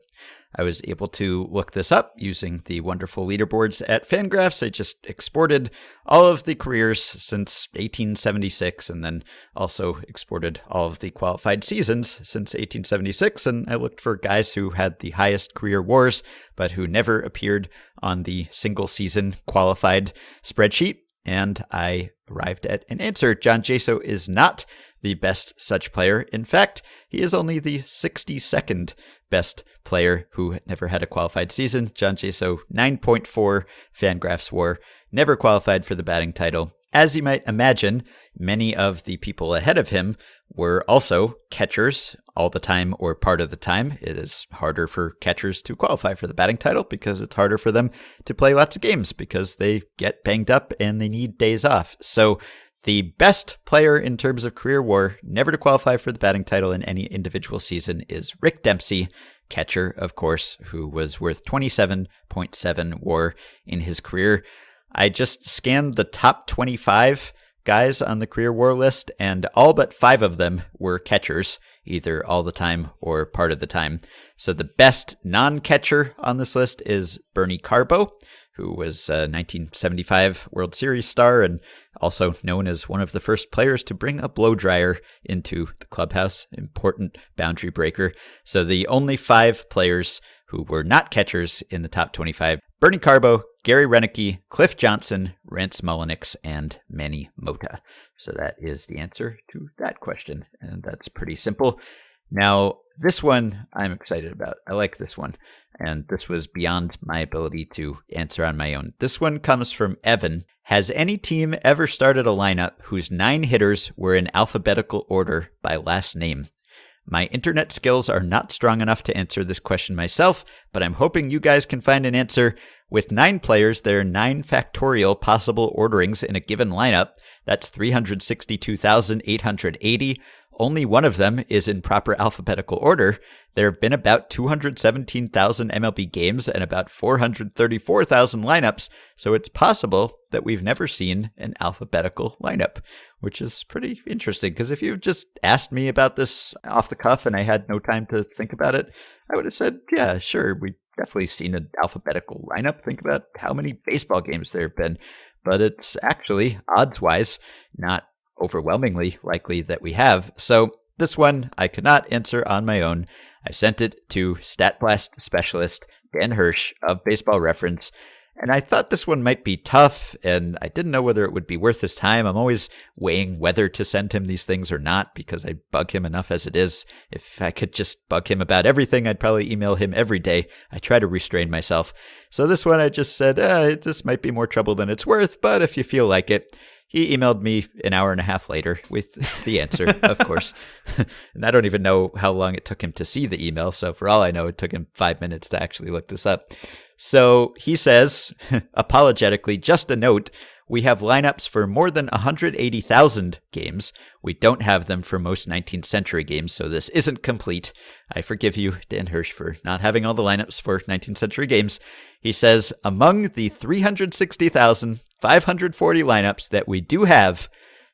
I was able to look this up using the wonderful leaderboards at Fangraphs. I just exported all of the careers since 1876 and then also exported all of the qualified seasons since 1876. And I looked for guys who had the highest career wars, but who never appeared on the single season qualified spreadsheet. And I arrived at an answer. John Jaso is not the best such player. In fact, he is only the 62nd best player who never had a qualified season. John Jaso, 9.4 Fangraphs WAR, never qualified for the batting title. As you might imagine, many of the people ahead of him were also catchers all the time or part of the time. It is harder for catchers to qualify for the batting title because it's harder for them to play lots of games because they get banged up and they need days off. So the best player in terms of career war, never to qualify for the batting title in any individual season, is Rick Dempsey, catcher, of course, who was worth 27.7 war in his career. I just scanned the top 25 guys on the career war list, and all but five of them were catchers, either all the time or part of the time. So the best non catcher on this list is Bernie Carbo, who was a 1975 World Series star and also known as one of the first players to bring a blow dryer into the clubhouse, important boundary breaker. So the only five players who were not catchers in the top 25 Bernie Carbo, Gary Roenicke, Cliff Johnson, Rance Mulliniks, and Manny Mota. So that is the answer to that question. And that's pretty simple. Now, this one I'm excited about. I like this one. And this was beyond my ability to answer on my own. This one comes from Evan. Has any team ever started a lineup whose nine hitters were in alphabetical order by last name? My internet skills are not strong enough to answer this question myself, but I'm hoping you guys can find an answer. With nine players, there are nine factorial possible orderings in a given lineup. That's 362,880. Only one of them is in proper alphabetical order. There have been about 217,000 MLB games and about 434,000 lineups, so it's possible that we've never seen an alphabetical lineup, which is pretty interesting. Because if you just asked me about this off the cuff and I had no time to think about it, I would have said, yeah, sure, we've definitely seen an alphabetical lineup. Think about how many baseball games there have been. But it's actually, odds wise, not overwhelmingly likely that we have. So this one I could not answer on my own. I sent it to StatBlast specialist Dan Hirsch of Baseball Reference, and I thought this one might be tough, and I didn't know whether it would be worth his time. I'm always weighing whether to send him these things or not because I bug him enough as it is. If I could just bug him about everything, I'd probably email him every day. I try to restrain myself. So this one I just said, eh, this might be more trouble than it's worth, but if you feel like it, he emailed me an hour and a half later with the answer, of course. and I don't even know how long it took him to see the email. So, for all I know, it took him five minutes to actually look this up. So, he says, apologetically, just a note we have lineups for more than 180,000 games. We don't have them for most 19th century games, so this isn't complete. I forgive you, Dan Hirsch, for not having all the lineups for 19th century games. He says, among the 360,540 lineups that we do have,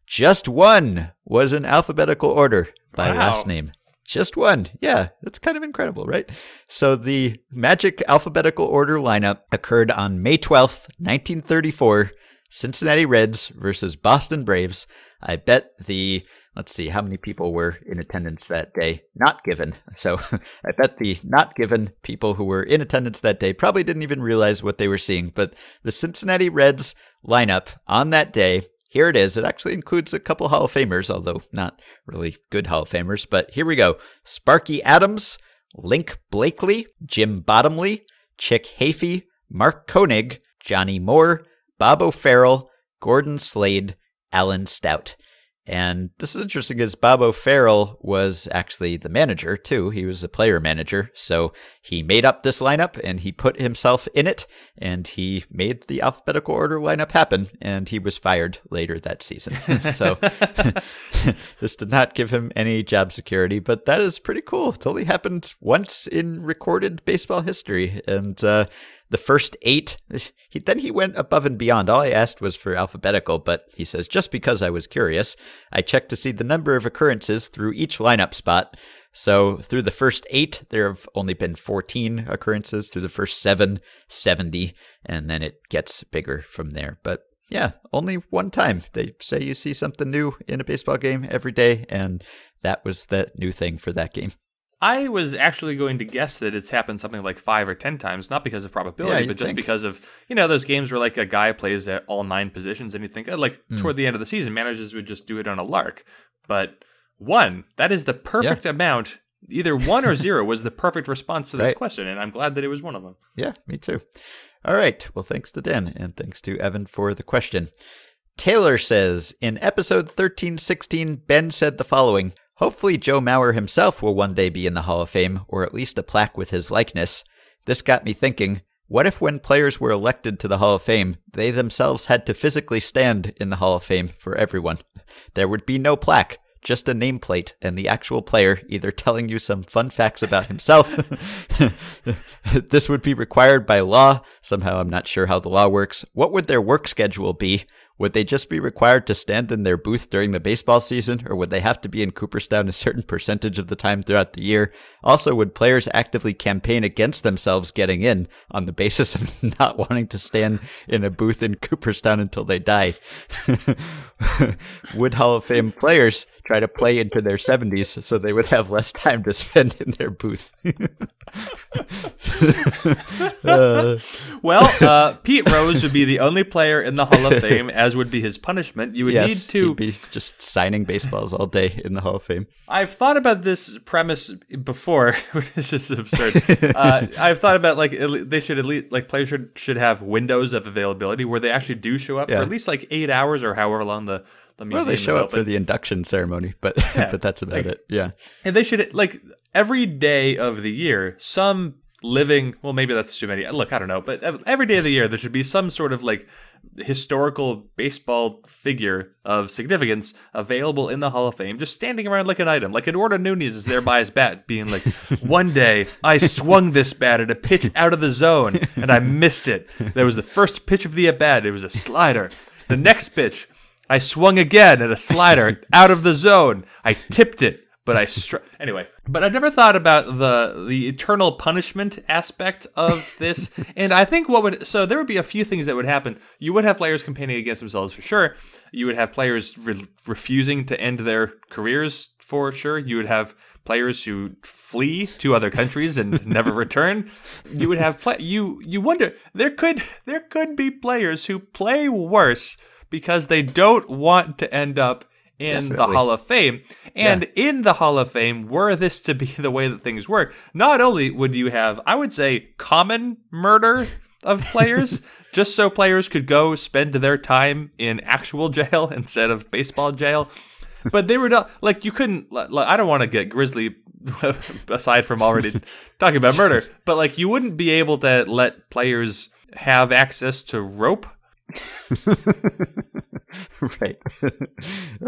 just one was in alphabetical order by wow. last name. Just one. Yeah, that's kind of incredible, right? So the magic alphabetical order lineup occurred on May 12th, 1934 Cincinnati Reds versus Boston Braves. I bet the let's see how many people were in attendance that day? Not given. So i bet the not given people who were in attendance that day probably didn't even realize what they were seeing but the cincinnati reds lineup on that day here it is. It actually includes a couple hall of famers although not really good hall of famers but here we go. Sparky adams linc blakely jim bottomley chick hafey mark koenig johnny moore Bob O'Farrell, Gordon Slade, Allyn Stout. And this is interesting because Bob O'Farrell was actually the manager too. He was a player manager. So he made up this lineup and he put himself in it and he made the alphabetical order lineup happen and he was fired later that season. so this did not give him any job security, but that is pretty cool. It only happened once in recorded baseball history. And, uh, the first eight. He, then he went above and beyond. All I asked was for alphabetical, but he says, just because I was curious, I checked to see the number of occurrences through each lineup spot. So through the first eight, there have only been 14 occurrences. Through the first seven, 70. And then it gets bigger from there. But yeah, only one time. They say you see something new in a baseball game every day. And that was the new thing for that game. I was actually going to guess that it's happened something like five or ten times, not because of probability, Yeah, but just think. because of you know those games where like a guy plays at all nine positions, and you think oh, like Hmm. toward the end of the season, managers would just do it on a lark. But one, that is the perfect amount. Either one or zero was the perfect response to this Right. question, and I'm glad that it was one of them. Yeah, me too. All right. Well, thanks to Dan and thanks to Evan for the question. Taylor says In episode 1316, Ben said the following Hopefully, Joe Mauer himself will one day be in the Hall of Fame, or at least a plaque with his likeness. This got me thinking what if, when players were elected to the Hall of Fame, they themselves had to physically stand in the Hall of Fame for everyone? There would be no plaque, just a nameplate and the actual player either telling you some fun facts about himself. this would be required by law. Somehow I'm not sure how the law works. What would their work schedule be? Would they just be required to stand in their booth during the baseball season, or would they have to be in Cooperstown a certain percentage of the time throughout the year? Also, would players actively campaign against themselves getting in on the basis of not wanting to stand in a booth in Cooperstown until they die? would Hall of Fame players try to play into their 70s so they would have less time to spend in their booth? Uh, Well, uh, Pete Rose would be the only player in the Hall of Fame, as would be his punishment. You would yes, need to be just signing baseballs all day in the Hall of Fame. I've thought about this premise before, which is just absurd. uh, I've thought about like they should at least like players should should have windows of availability where they actually do show up Yeah. for at least like eight hours or however long the the museum Well, they show up open. for the induction ceremony, but but that's about like- it. Yeah. and they should like every day of the year some living well maybe that's too many look i don't know but every day of the year there should be some sort of like historical baseball figure of significance available in the hall of fame just standing around like an item like eduardo nunez is there by his bat being like one day i swung this bat at a pitch out of the zone and i missed it that was the first pitch of the at bat it was a slider the next pitch I swung again at a slider out of the zone. I tipped it, but I struck. Anyway, but I've never thought about the the eternal punishment aspect of this. and I think what would so there would be a few things that would happen. You would have players campaigning against themselves for sure. You would have players re- refusing to end their careers for sure. You would have players who flee to other countries and never return. You would have play- you you wonder there could there could be players who play worse because they don't want to end up in the Hall of Fame. And in the Hall of Fame, were this to be the way that things work, not only would you have, I would say, common murder of players, just so players could go spend their time in actual jail instead of baseball jail. But they were not like you couldn't. Like, I don't want to get grisly, aside from already talking about murder. But like you wouldn't be able to let players have access to rope right.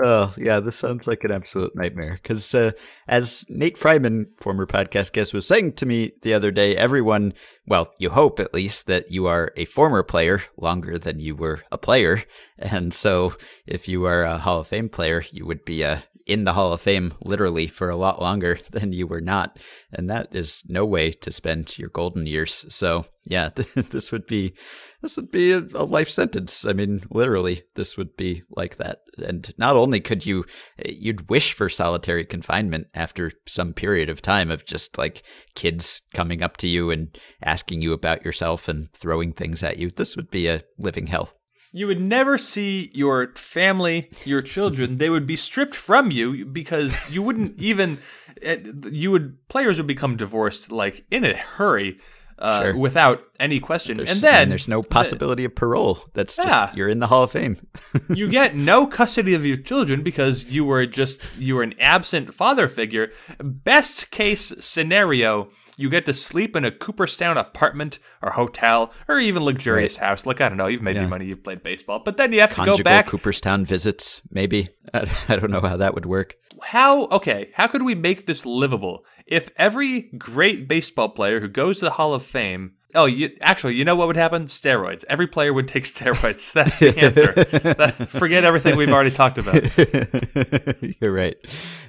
oh, yeah, this sounds like an absolute nightmare. Because uh, as Nate Freiman, former podcast guest, was saying to me the other day, everyone, well, you hope at least that you are a former player longer than you were a player. And so if you are a Hall of Fame player, you would be uh, in the Hall of Fame literally for a lot longer than you were not. And that is no way to spend your golden years. So, yeah, this would be this would be a, life sentence. I mean, literally, this would be like that. And not only could you, you'd wish for solitary confinement after some period of time of just like kids coming up to you and asking you about yourself and throwing things at you. This would be a living hell. You would never see your family, your children. They would be stripped from you because you wouldn't even. eh, You would players would become divorced like in a hurry, uh, Sure. without any question. There's, and then there's no possibility of parole. That's just Yeah. you're in the Hall of Fame. you get no custody of your children because you were just you were an absent father figure. Best case scenario, you get to sleep in a Cooperstown apartment or hotel or even luxurious house. Like I don't know, you've made Yeah. your money, you've played baseball, but then you have to go back. Cooperstown visits, maybe. I, I don't know how that would work. How okay? How could we make this livable if every great baseball player who goes to the Hall of Fame? Oh, you, actually, you know what would happen? Steroids. Every player would take steroids. That's the answer. That- forget everything we've already talked about. You're right.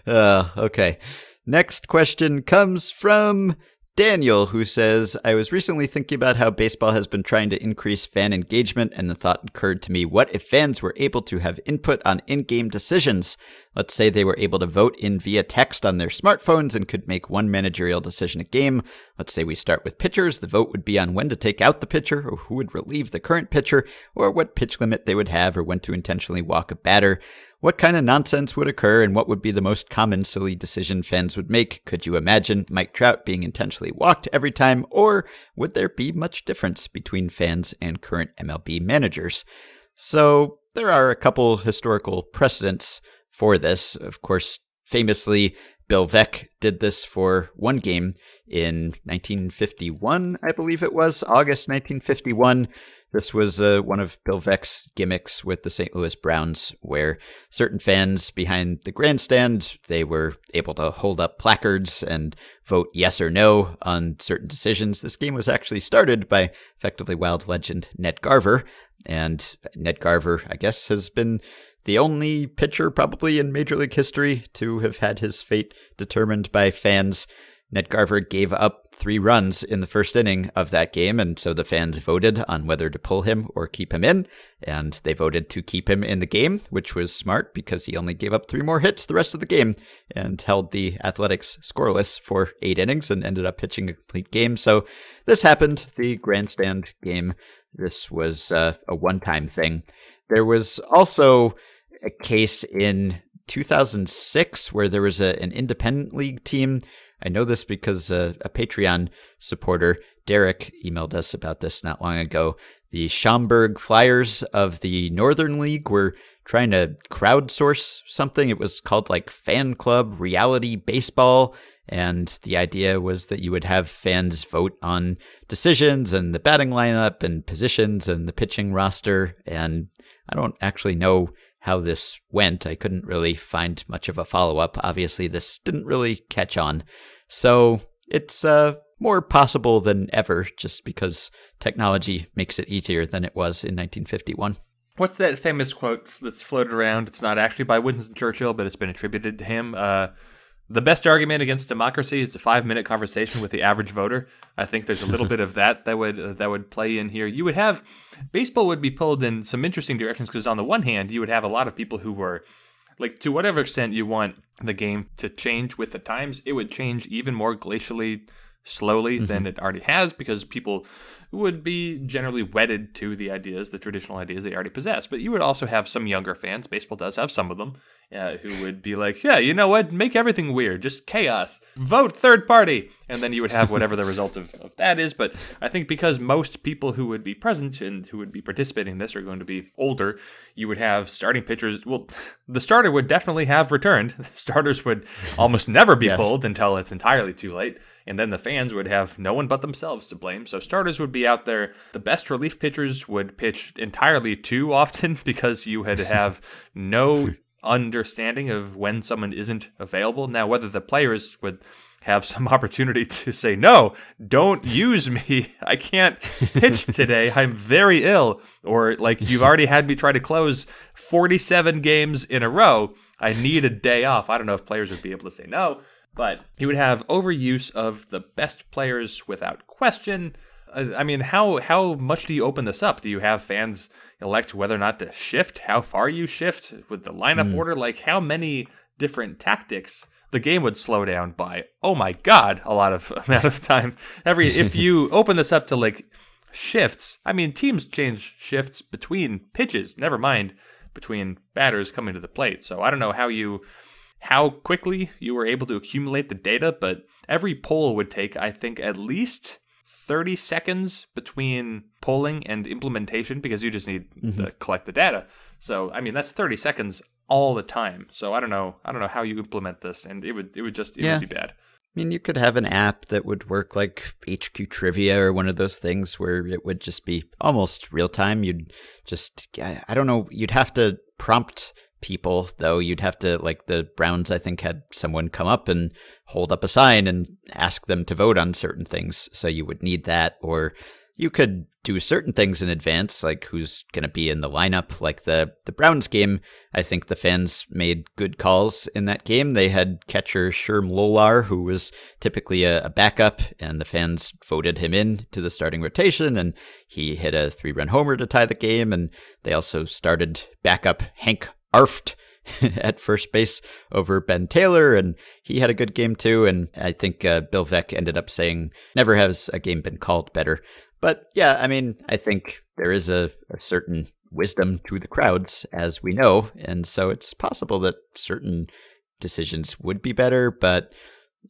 Uh, okay. Next question comes from Daniel, who says, I was recently thinking about how baseball has been trying to increase fan engagement, and the thought occurred to me what if fans were able to have input on in game decisions? Let's say they were able to vote in via text on their smartphones and could make one managerial decision a game. Let's say we start with pitchers. The vote would be on when to take out the pitcher, or who would relieve the current pitcher, or what pitch limit they would have, or when to intentionally walk a batter. What kind of nonsense would occur and what would be the most common silly decision fans would make? Could you imagine Mike Trout being intentionally walked every time, or would there be much difference between fans and current MLB managers? So, there are a couple historical precedents for this. Of course, famously, Bill Veeck did this for one game in 1951, I believe it was, August 1951. This was uh, one of Bill Veeck's gimmicks with the St. Louis Browns, where certain fans behind the grandstand they were able to hold up placards and vote yes or no on certain decisions. This game was actually started by effectively Wild legend Ned Garver, and Ned Garver, I guess, has been the only pitcher probably in Major League history to have had his fate determined by fans. Ned Garver gave up three runs in the first inning of that game, and so the fans voted on whether to pull him or keep him in, and they voted to keep him in the game, which was smart because he only gave up three more hits the rest of the game and held the Athletics scoreless for eight innings and ended up pitching a complete game. So this happened, the grandstand game. This was uh, a one-time thing. There was also a case in 2006 where there was a, an independent league team I know this because a Patreon supporter, Derek, emailed us about this not long ago. The Schaumburg Flyers of the Northern League were trying to crowdsource something. It was called like Fan Club Reality Baseball. And the idea was that you would have fans vote on decisions and the batting lineup and positions and the pitching roster. And I don't actually know how this went. I couldn't really find much of a follow up. Obviously, this didn't really catch on. So it's uh, more possible than ever just because technology makes it easier than it was in 1951. What's that famous quote that's floated around? It's not actually by Winston Churchill, but it's been attributed to him. Uh, the best argument against democracy is a five-minute conversation with the average voter. I think there's a little bit of that that would uh, that would play in here. You would have baseball would be pulled in some interesting directions because on the one hand, you would have a lot of people who were like to whatever extent you want the game to change with the times, it would change even more glacially slowly mm-hmm. than it already has because people would be generally wedded to the ideas, the traditional ideas they already possess. But you would also have some younger fans, baseball does have some of them, uh, who would be like, yeah, you know what? Make everything weird, just chaos. Vote third party. And then you would have whatever the result of, of that is. But I think because most people who would be present and who would be participating in this are going to be older, you would have starting pitchers. Well, the starter would definitely have returned. The Starters would almost never be yes. pulled until it's entirely too late and then the fans would have no one but themselves to blame. So starters would be out there. The best relief pitchers would pitch entirely too often because you had to have no understanding of when someone isn't available. Now, whether the players would have some opportunity to say, no, don't use me. I can't pitch today. I'm very ill. Or like you've already had me try to close 47 games in a row. I need a day off. I don't know if players would be able to say no. But he would have overuse of the best players without question. Uh, I mean, how how much do you open this up? Do you have fans elect whether or not to shift? How far you shift with the lineup mm. order? Like how many different tactics? The game would slow down by oh my god a lot of amount of time. Every if you open this up to like shifts, I mean teams change shifts between pitches. Never mind between batters coming to the plate. So I don't know how you how quickly you were able to accumulate the data, but every poll would take, I think, at least 30 seconds between polling and implementation because you just need mm-hmm. to collect the data. So, I mean, that's 30 seconds all the time. So, I don't know, I don't know how you implement this and it would it would just it yeah. would be bad. I mean, you could have an app that would work like HQ Trivia or one of those things where it would just be almost real time. You'd just, I don't know, you'd have to prompt people though you'd have to like the browns i think had someone come up and hold up a sign and ask them to vote on certain things so you would need that or you could do certain things in advance, like who's going to be in the lineup. Like the the Browns game, I think the fans made good calls in that game. They had catcher Sherm Lollar, who was typically a, a backup, and the fans voted him in to the starting rotation, and he hit a three run homer to tie the game. And they also started backup Hank Arft at first base over Ben Taylor, and he had a good game too. And I think uh, Bill Veeck ended up saying, "Never has a game been called better." But yeah, I mean, I think there is a, a certain wisdom to the crowds, as we know, and so it's possible that certain decisions would be better, but.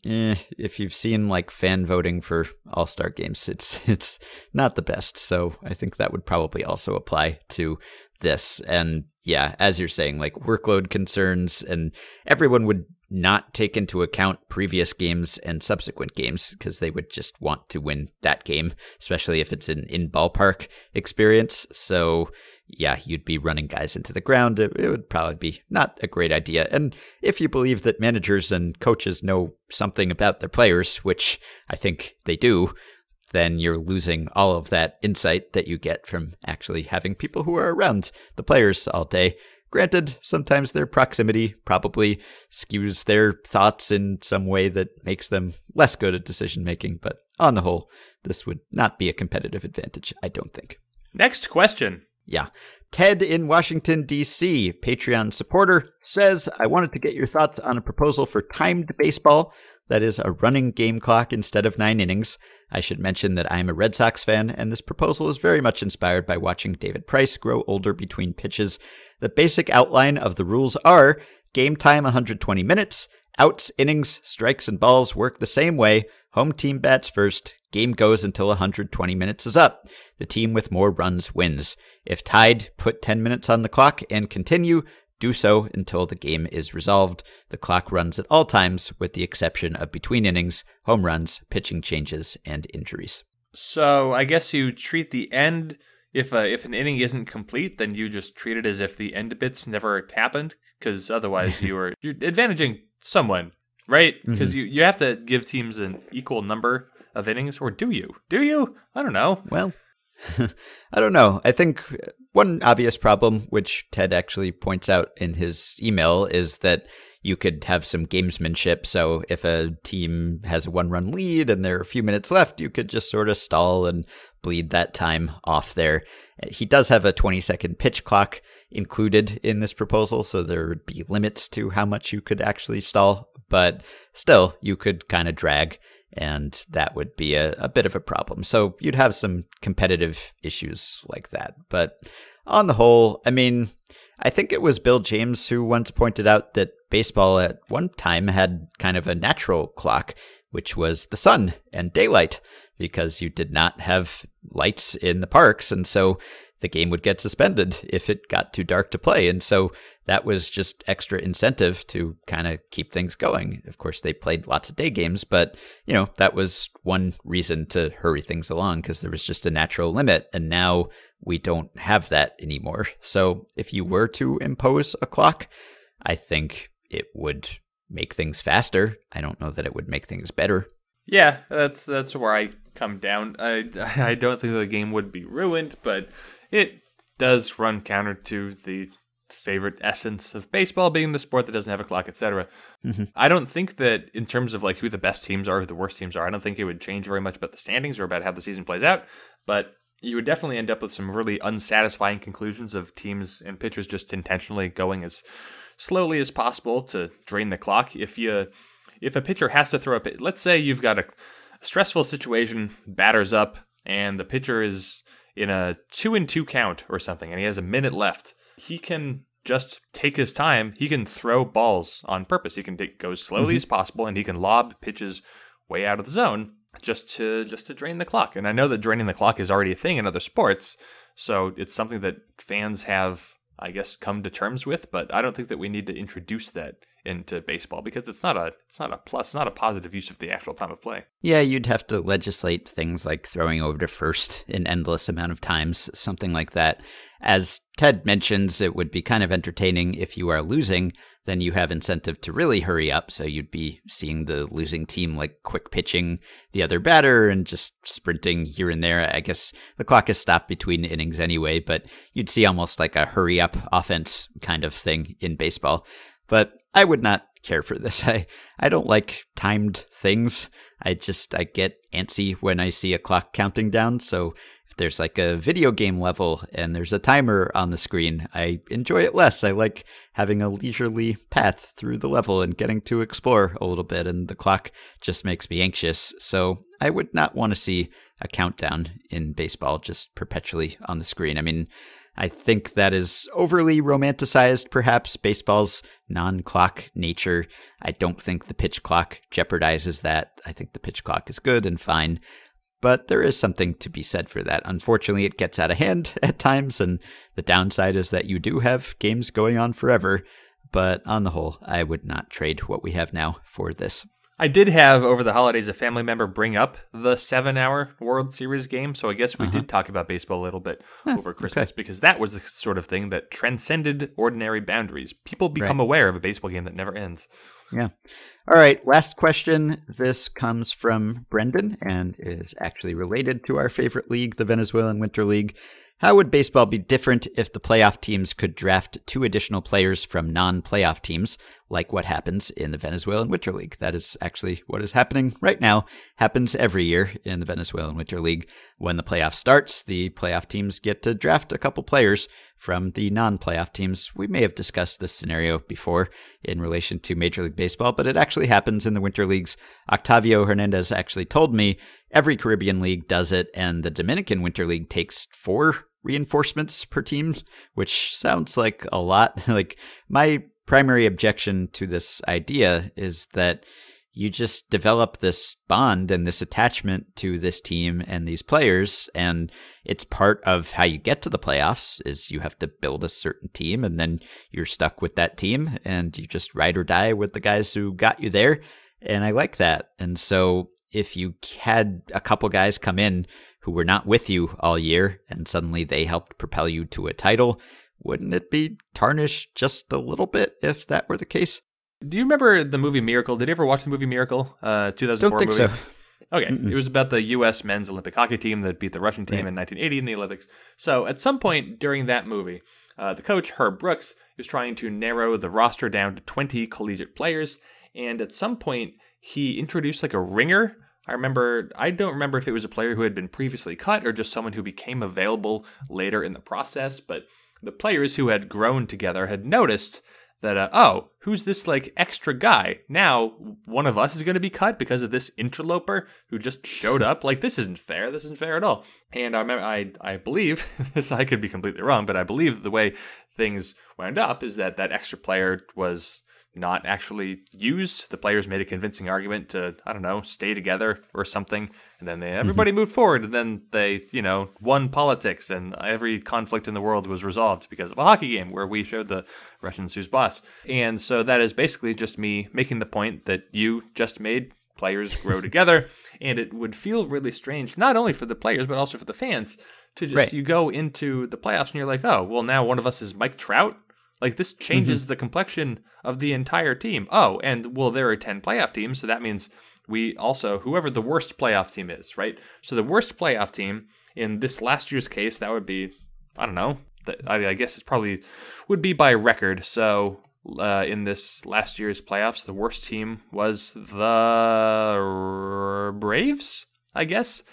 Eh, if you've seen like fan voting for All Star games, it's it's not the best. So I think that would probably also apply to this. And yeah, as you're saying, like workload concerns, and everyone would not take into account previous games and subsequent games because they would just want to win that game, especially if it's an in ballpark experience. So, yeah, you'd be running guys into the ground. It, it, would probably be not a great idea. And if you believe that managers and coaches know something about their players, which I think they do, then you're losing all of that insight that you get from actually having people who are around the players all day Granted, sometimes their proximity probably skews their thoughts in some way that makes them less good at decision making, but on the whole, this would not be a competitive advantage, I don't think. Next question. Yeah. Ted in Washington, D.C., Patreon supporter, says, I wanted to get your thoughts on a proposal for timed baseball that is a running game clock instead of nine innings. I should mention that I am a Red Sox fan, and this proposal is very much inspired by watching David Price grow older between pitches. The basic outline of the rules are game time 120 minutes, outs, innings, strikes, and balls work the same way. Home team bats first, game goes until 120 minutes is up. The team with more runs wins. If tied, put 10 minutes on the clock and continue. Do so until the game is resolved. The clock runs at all times, with the exception of between innings, home runs, pitching changes, and injuries. So I guess you treat the end if uh, if an inning isn't complete, then you just treat it as if the end bits never happened, because otherwise you are you're advantaging someone, right? Because mm-hmm. you you have to give teams an equal number of innings, or do you? Do you? I don't know. Well, I don't know. I think one obvious problem, which Ted actually points out in his email, is that you could have some gamesmanship. So if a team has a one run lead and there are a few minutes left, you could just sort of stall and bleed that time off there. He does have a 20 second pitch clock included in this proposal, so there would be limits to how much you could actually stall, but still, you could kind of drag and that would be a, a bit of a problem. So you'd have some competitive issues like that. But on the whole, I mean, I think it was Bill James who once pointed out that baseball at one time had kind of a natural clock, which was the sun and daylight, because you did not have lights in the parks. And so the game would get suspended if it got too dark to play. And so that was just extra incentive to kind of keep things going. Of course, they played lots of day games, but you know, that was one reason to hurry things along because there was just a natural limit. And now we don't have that anymore. So if you were to impose a clock, I think it would make things faster. I don't know that it would make things better. Yeah, that's that's where I come down. I I don't think the game would be ruined, but it does run counter to the favorite essence of baseball being the sport that doesn't have a clock, etc. Mm-hmm. I don't think that in terms of like who the best teams are, who the worst teams are, I don't think it would change very much about the standings or about how the season plays out. But you would definitely end up with some really unsatisfying conclusions of teams and pitchers just intentionally going as slowly as possible to drain the clock. If you if a pitcher has to throw up, let's say you've got a stressful situation, batters up, and the pitcher is in a two and two count or something, and he has a minute left he can just take his time. He can throw balls on purpose. He can take, go as slowly mm-hmm. as possible, and he can lob pitches way out of the zone just to just to drain the clock. And I know that draining the clock is already a thing in other sports, so it's something that fans have, I guess, come to terms with. But I don't think that we need to introduce that into baseball because it's not a it's not a plus, not a positive use of the actual time of play. Yeah, you'd have to legislate things like throwing over to first an endless amount of times, something like that. As Ted mentions, it would be kind of entertaining if you are losing then you have incentive to really hurry up. So you'd be seeing the losing team like quick pitching the other batter and just sprinting here and there. I guess the clock is stopped between innings anyway, but you'd see almost like a hurry up offense kind of thing in baseball. But I would not care for this. I, I don't like timed things. I just I get antsy when I see a clock counting down. So there's like a video game level and there's a timer on the screen, I enjoy it less. I like having a leisurely path through the level and getting to explore a little bit and the clock just makes me anxious. So I would not want to see a countdown in baseball just perpetually on the screen. I mean, I think that is overly romanticized, perhaps, baseball's non clock nature. I don't think the pitch clock jeopardizes that. I think the pitch clock is good and fine. But there is something to be said for that. Unfortunately, it gets out of hand at times, and the downside is that you do have games going on forever. But on the whole, I would not trade what we have now for this. I did have over the holidays a family member bring up the seven hour World Series game. So I guess we uh-huh. did talk about baseball a little bit over Christmas okay. because that was the sort of thing that transcended ordinary boundaries. People become right. aware of a baseball game that never ends. Yeah. All right. Last question. This comes from Brendan and is actually related to our favorite league, the Venezuelan Winter League. How would baseball be different if the playoff teams could draft two additional players from non playoff teams, like what happens in the Venezuelan Winter League? That is actually what is happening right now, happens every year in the Venezuelan Winter League. When the playoff starts, the playoff teams get to draft a couple players from the non playoff teams. We may have discussed this scenario before in relation to Major League Baseball, but it actually happens in the Winter Leagues. Octavio Hernandez actually told me every Caribbean league does it, and the Dominican Winter League takes four reinforcements per team, which sounds like a lot. like my primary objection to this idea is that you just develop this bond and this attachment to this team and these players and it's part of how you get to the playoffs is you have to build a certain team and then you're stuck with that team and you just ride or die with the guys who got you there and I like that. And so if you had a couple guys come in who were not with you all year and suddenly they helped propel you to a title, wouldn't it be tarnished just a little bit if that were the case? Do you remember the movie Miracle? Did you ever watch the movie Miracle? Uh, 2004 Don't think movie? so. Okay, Mm-mm. it was about the U.S. men's Olympic hockey team that beat the Russian team in 1980 in the Olympics. So at some point during that movie, uh, the coach Herb Brooks is trying to narrow the roster down to 20 collegiate players, and at some point he introduced like a ringer I remember, I don't remember if it was a player who had been previously cut or just someone who became available later in the process, but the players who had grown together had noticed that, uh, oh, who's this like extra guy? Now one of us is going to be cut because of this interloper who just showed up. Like, this isn't fair. This isn't fair at all. And I remember, I, I believe, this I could be completely wrong, but I believe the way things wound up is that that extra player was not actually used. The players made a convincing argument to, I don't know, stay together or something. And then they, mm-hmm. everybody mm-hmm. moved forward. And then they, you know, won politics and every conflict in the world was resolved because of a hockey game where we showed the Russians who's boss. And so that is basically just me making the point that you just made players grow together. And it would feel really strange, not only for the players, but also for the fans to just, right. you go into the playoffs and you're like, oh, well, now one of us is Mike Trout like this changes mm-hmm. the complexion of the entire team. Oh, and well, there are 10 playoff teams, so that means we also, whoever the worst playoff team is, right? So the worst playoff team in this last year's case, that would be, I don't know, I guess it probably would be by record. So uh, in this last year's playoffs, the worst team was the Braves, I guess.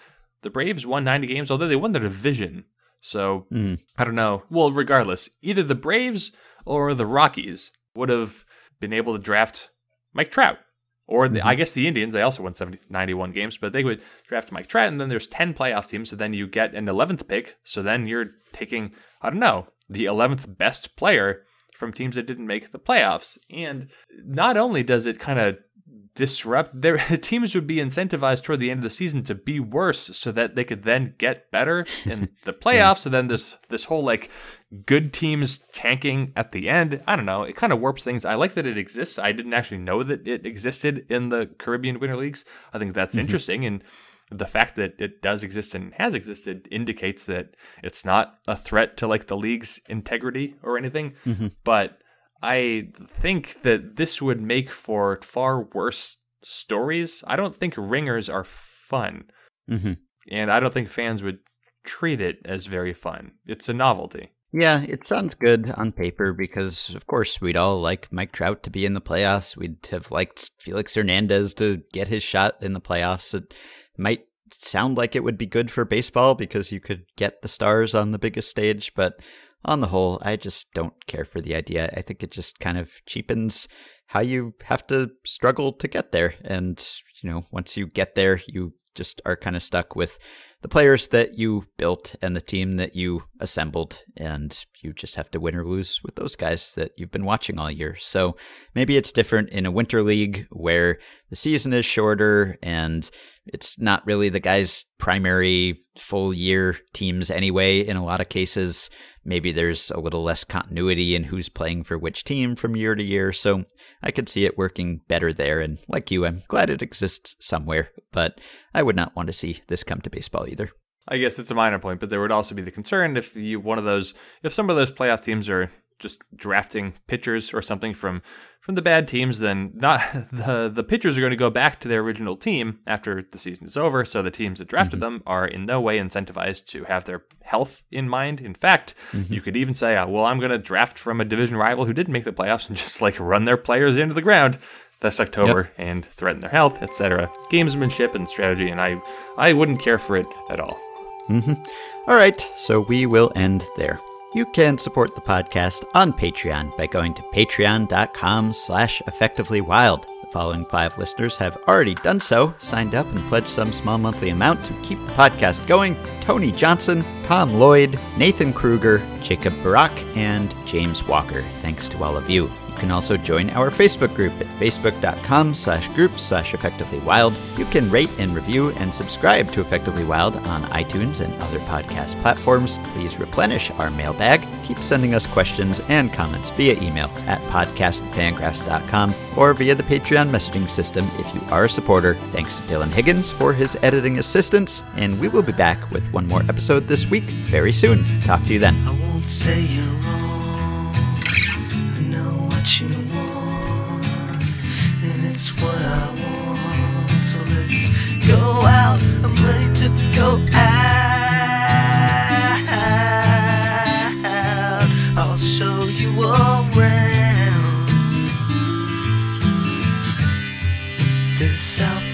The Braves won 90 games, although they won the division. So mm. I don't know. Well, regardless, either the Braves or the Rockies would have been able to draft Mike Trout. Or the, mm-hmm. I guess the Indians, they also won 70, 91 games, but they would draft Mike Trout, and then there's 10 playoff teams, so then you get an 11th pick. So then you're taking, I don't know, the 11th best player from teams that didn't make the playoffs. And not only does it kind of disrupt their teams would be incentivized toward the end of the season to be worse so that they could then get better in the playoffs. And then this this whole like good teams tanking at the end i don't know it kind of warps things. I like that it exists. I didn't actually know that it existed in the caribbean winter leagues. I think that's mm-hmm. interesting and the fact that it does exist and has existed indicates that it's not a threat to like the league's integrity or anything. Mm-hmm. but I think that this would make for far worse stories. I don't think ringers are fun. Mm-hmm. And I don't think fans would treat it as very fun. It's a novelty. Yeah, it sounds good on paper because, of course, we'd all like Mike Trout to be in the playoffs. We'd have liked Felix Hernandez to get his shot in the playoffs. It might sound like it would be good for baseball because you could get the stars on the biggest stage, but on the whole, I just don't care for the idea. I think it just kind of cheapens how you have to struggle to get there. And, you know, once you get there, you just are kind of stuck with the players that you built and the team that you assembled, and you just have to win or lose with those guys that you've been watching all year. So maybe it's different in a winter league where the season is shorter and it's not really the guys' primary full year teams anyway, in a lot of cases. Maybe there's a little less continuity in who's playing for which team from year to year. So I could see it working better there. And like you, I'm glad it exists somewhere, but I would not want to see this come to baseball either. I guess it's a minor point, but there would also be the concern if you one of those if some of those playoff teams are just drafting pitchers or something from from the bad teams, then not the the pitchers are going to go back to their original team after the season is over. So the teams that drafted mm-hmm. them are in no way incentivized to have their health in mind. In fact, mm-hmm. you could even say, uh, "Well, I'm going to draft from a division rival who didn't make the playoffs and just like run their players into the ground." this October yep. and threaten their health, etc. Gamesmanship and strategy, and I, I wouldn't care for it at all. Mm-hmm. All right, so we will end there. You can support the podcast on Patreon by going to patreon.com slash effectivelywild. The following five listeners have already done so, signed up and pledged some small monthly amount to keep the podcast going. Tony Johnson, Tom Lloyd, Nathan Kruger, Jacob Barak, and James Walker. Thanks to all of you. You can also join our Facebook group at facebook.com slash group slash effectively wild. You can rate and review and subscribe to Effectively Wild on iTunes and other podcast platforms. Please replenish our mailbag. Keep sending us questions and comments via email at podcastfangraphs.com or via the Patreon messaging system if you are a supporter. Thanks to Dylan Higgins for his editing assistance, and we will be back with one more episode this week very soon. Talk to you then what you want, and it's what I want. So let's go out. I'm ready to go out. I'll show you around. This South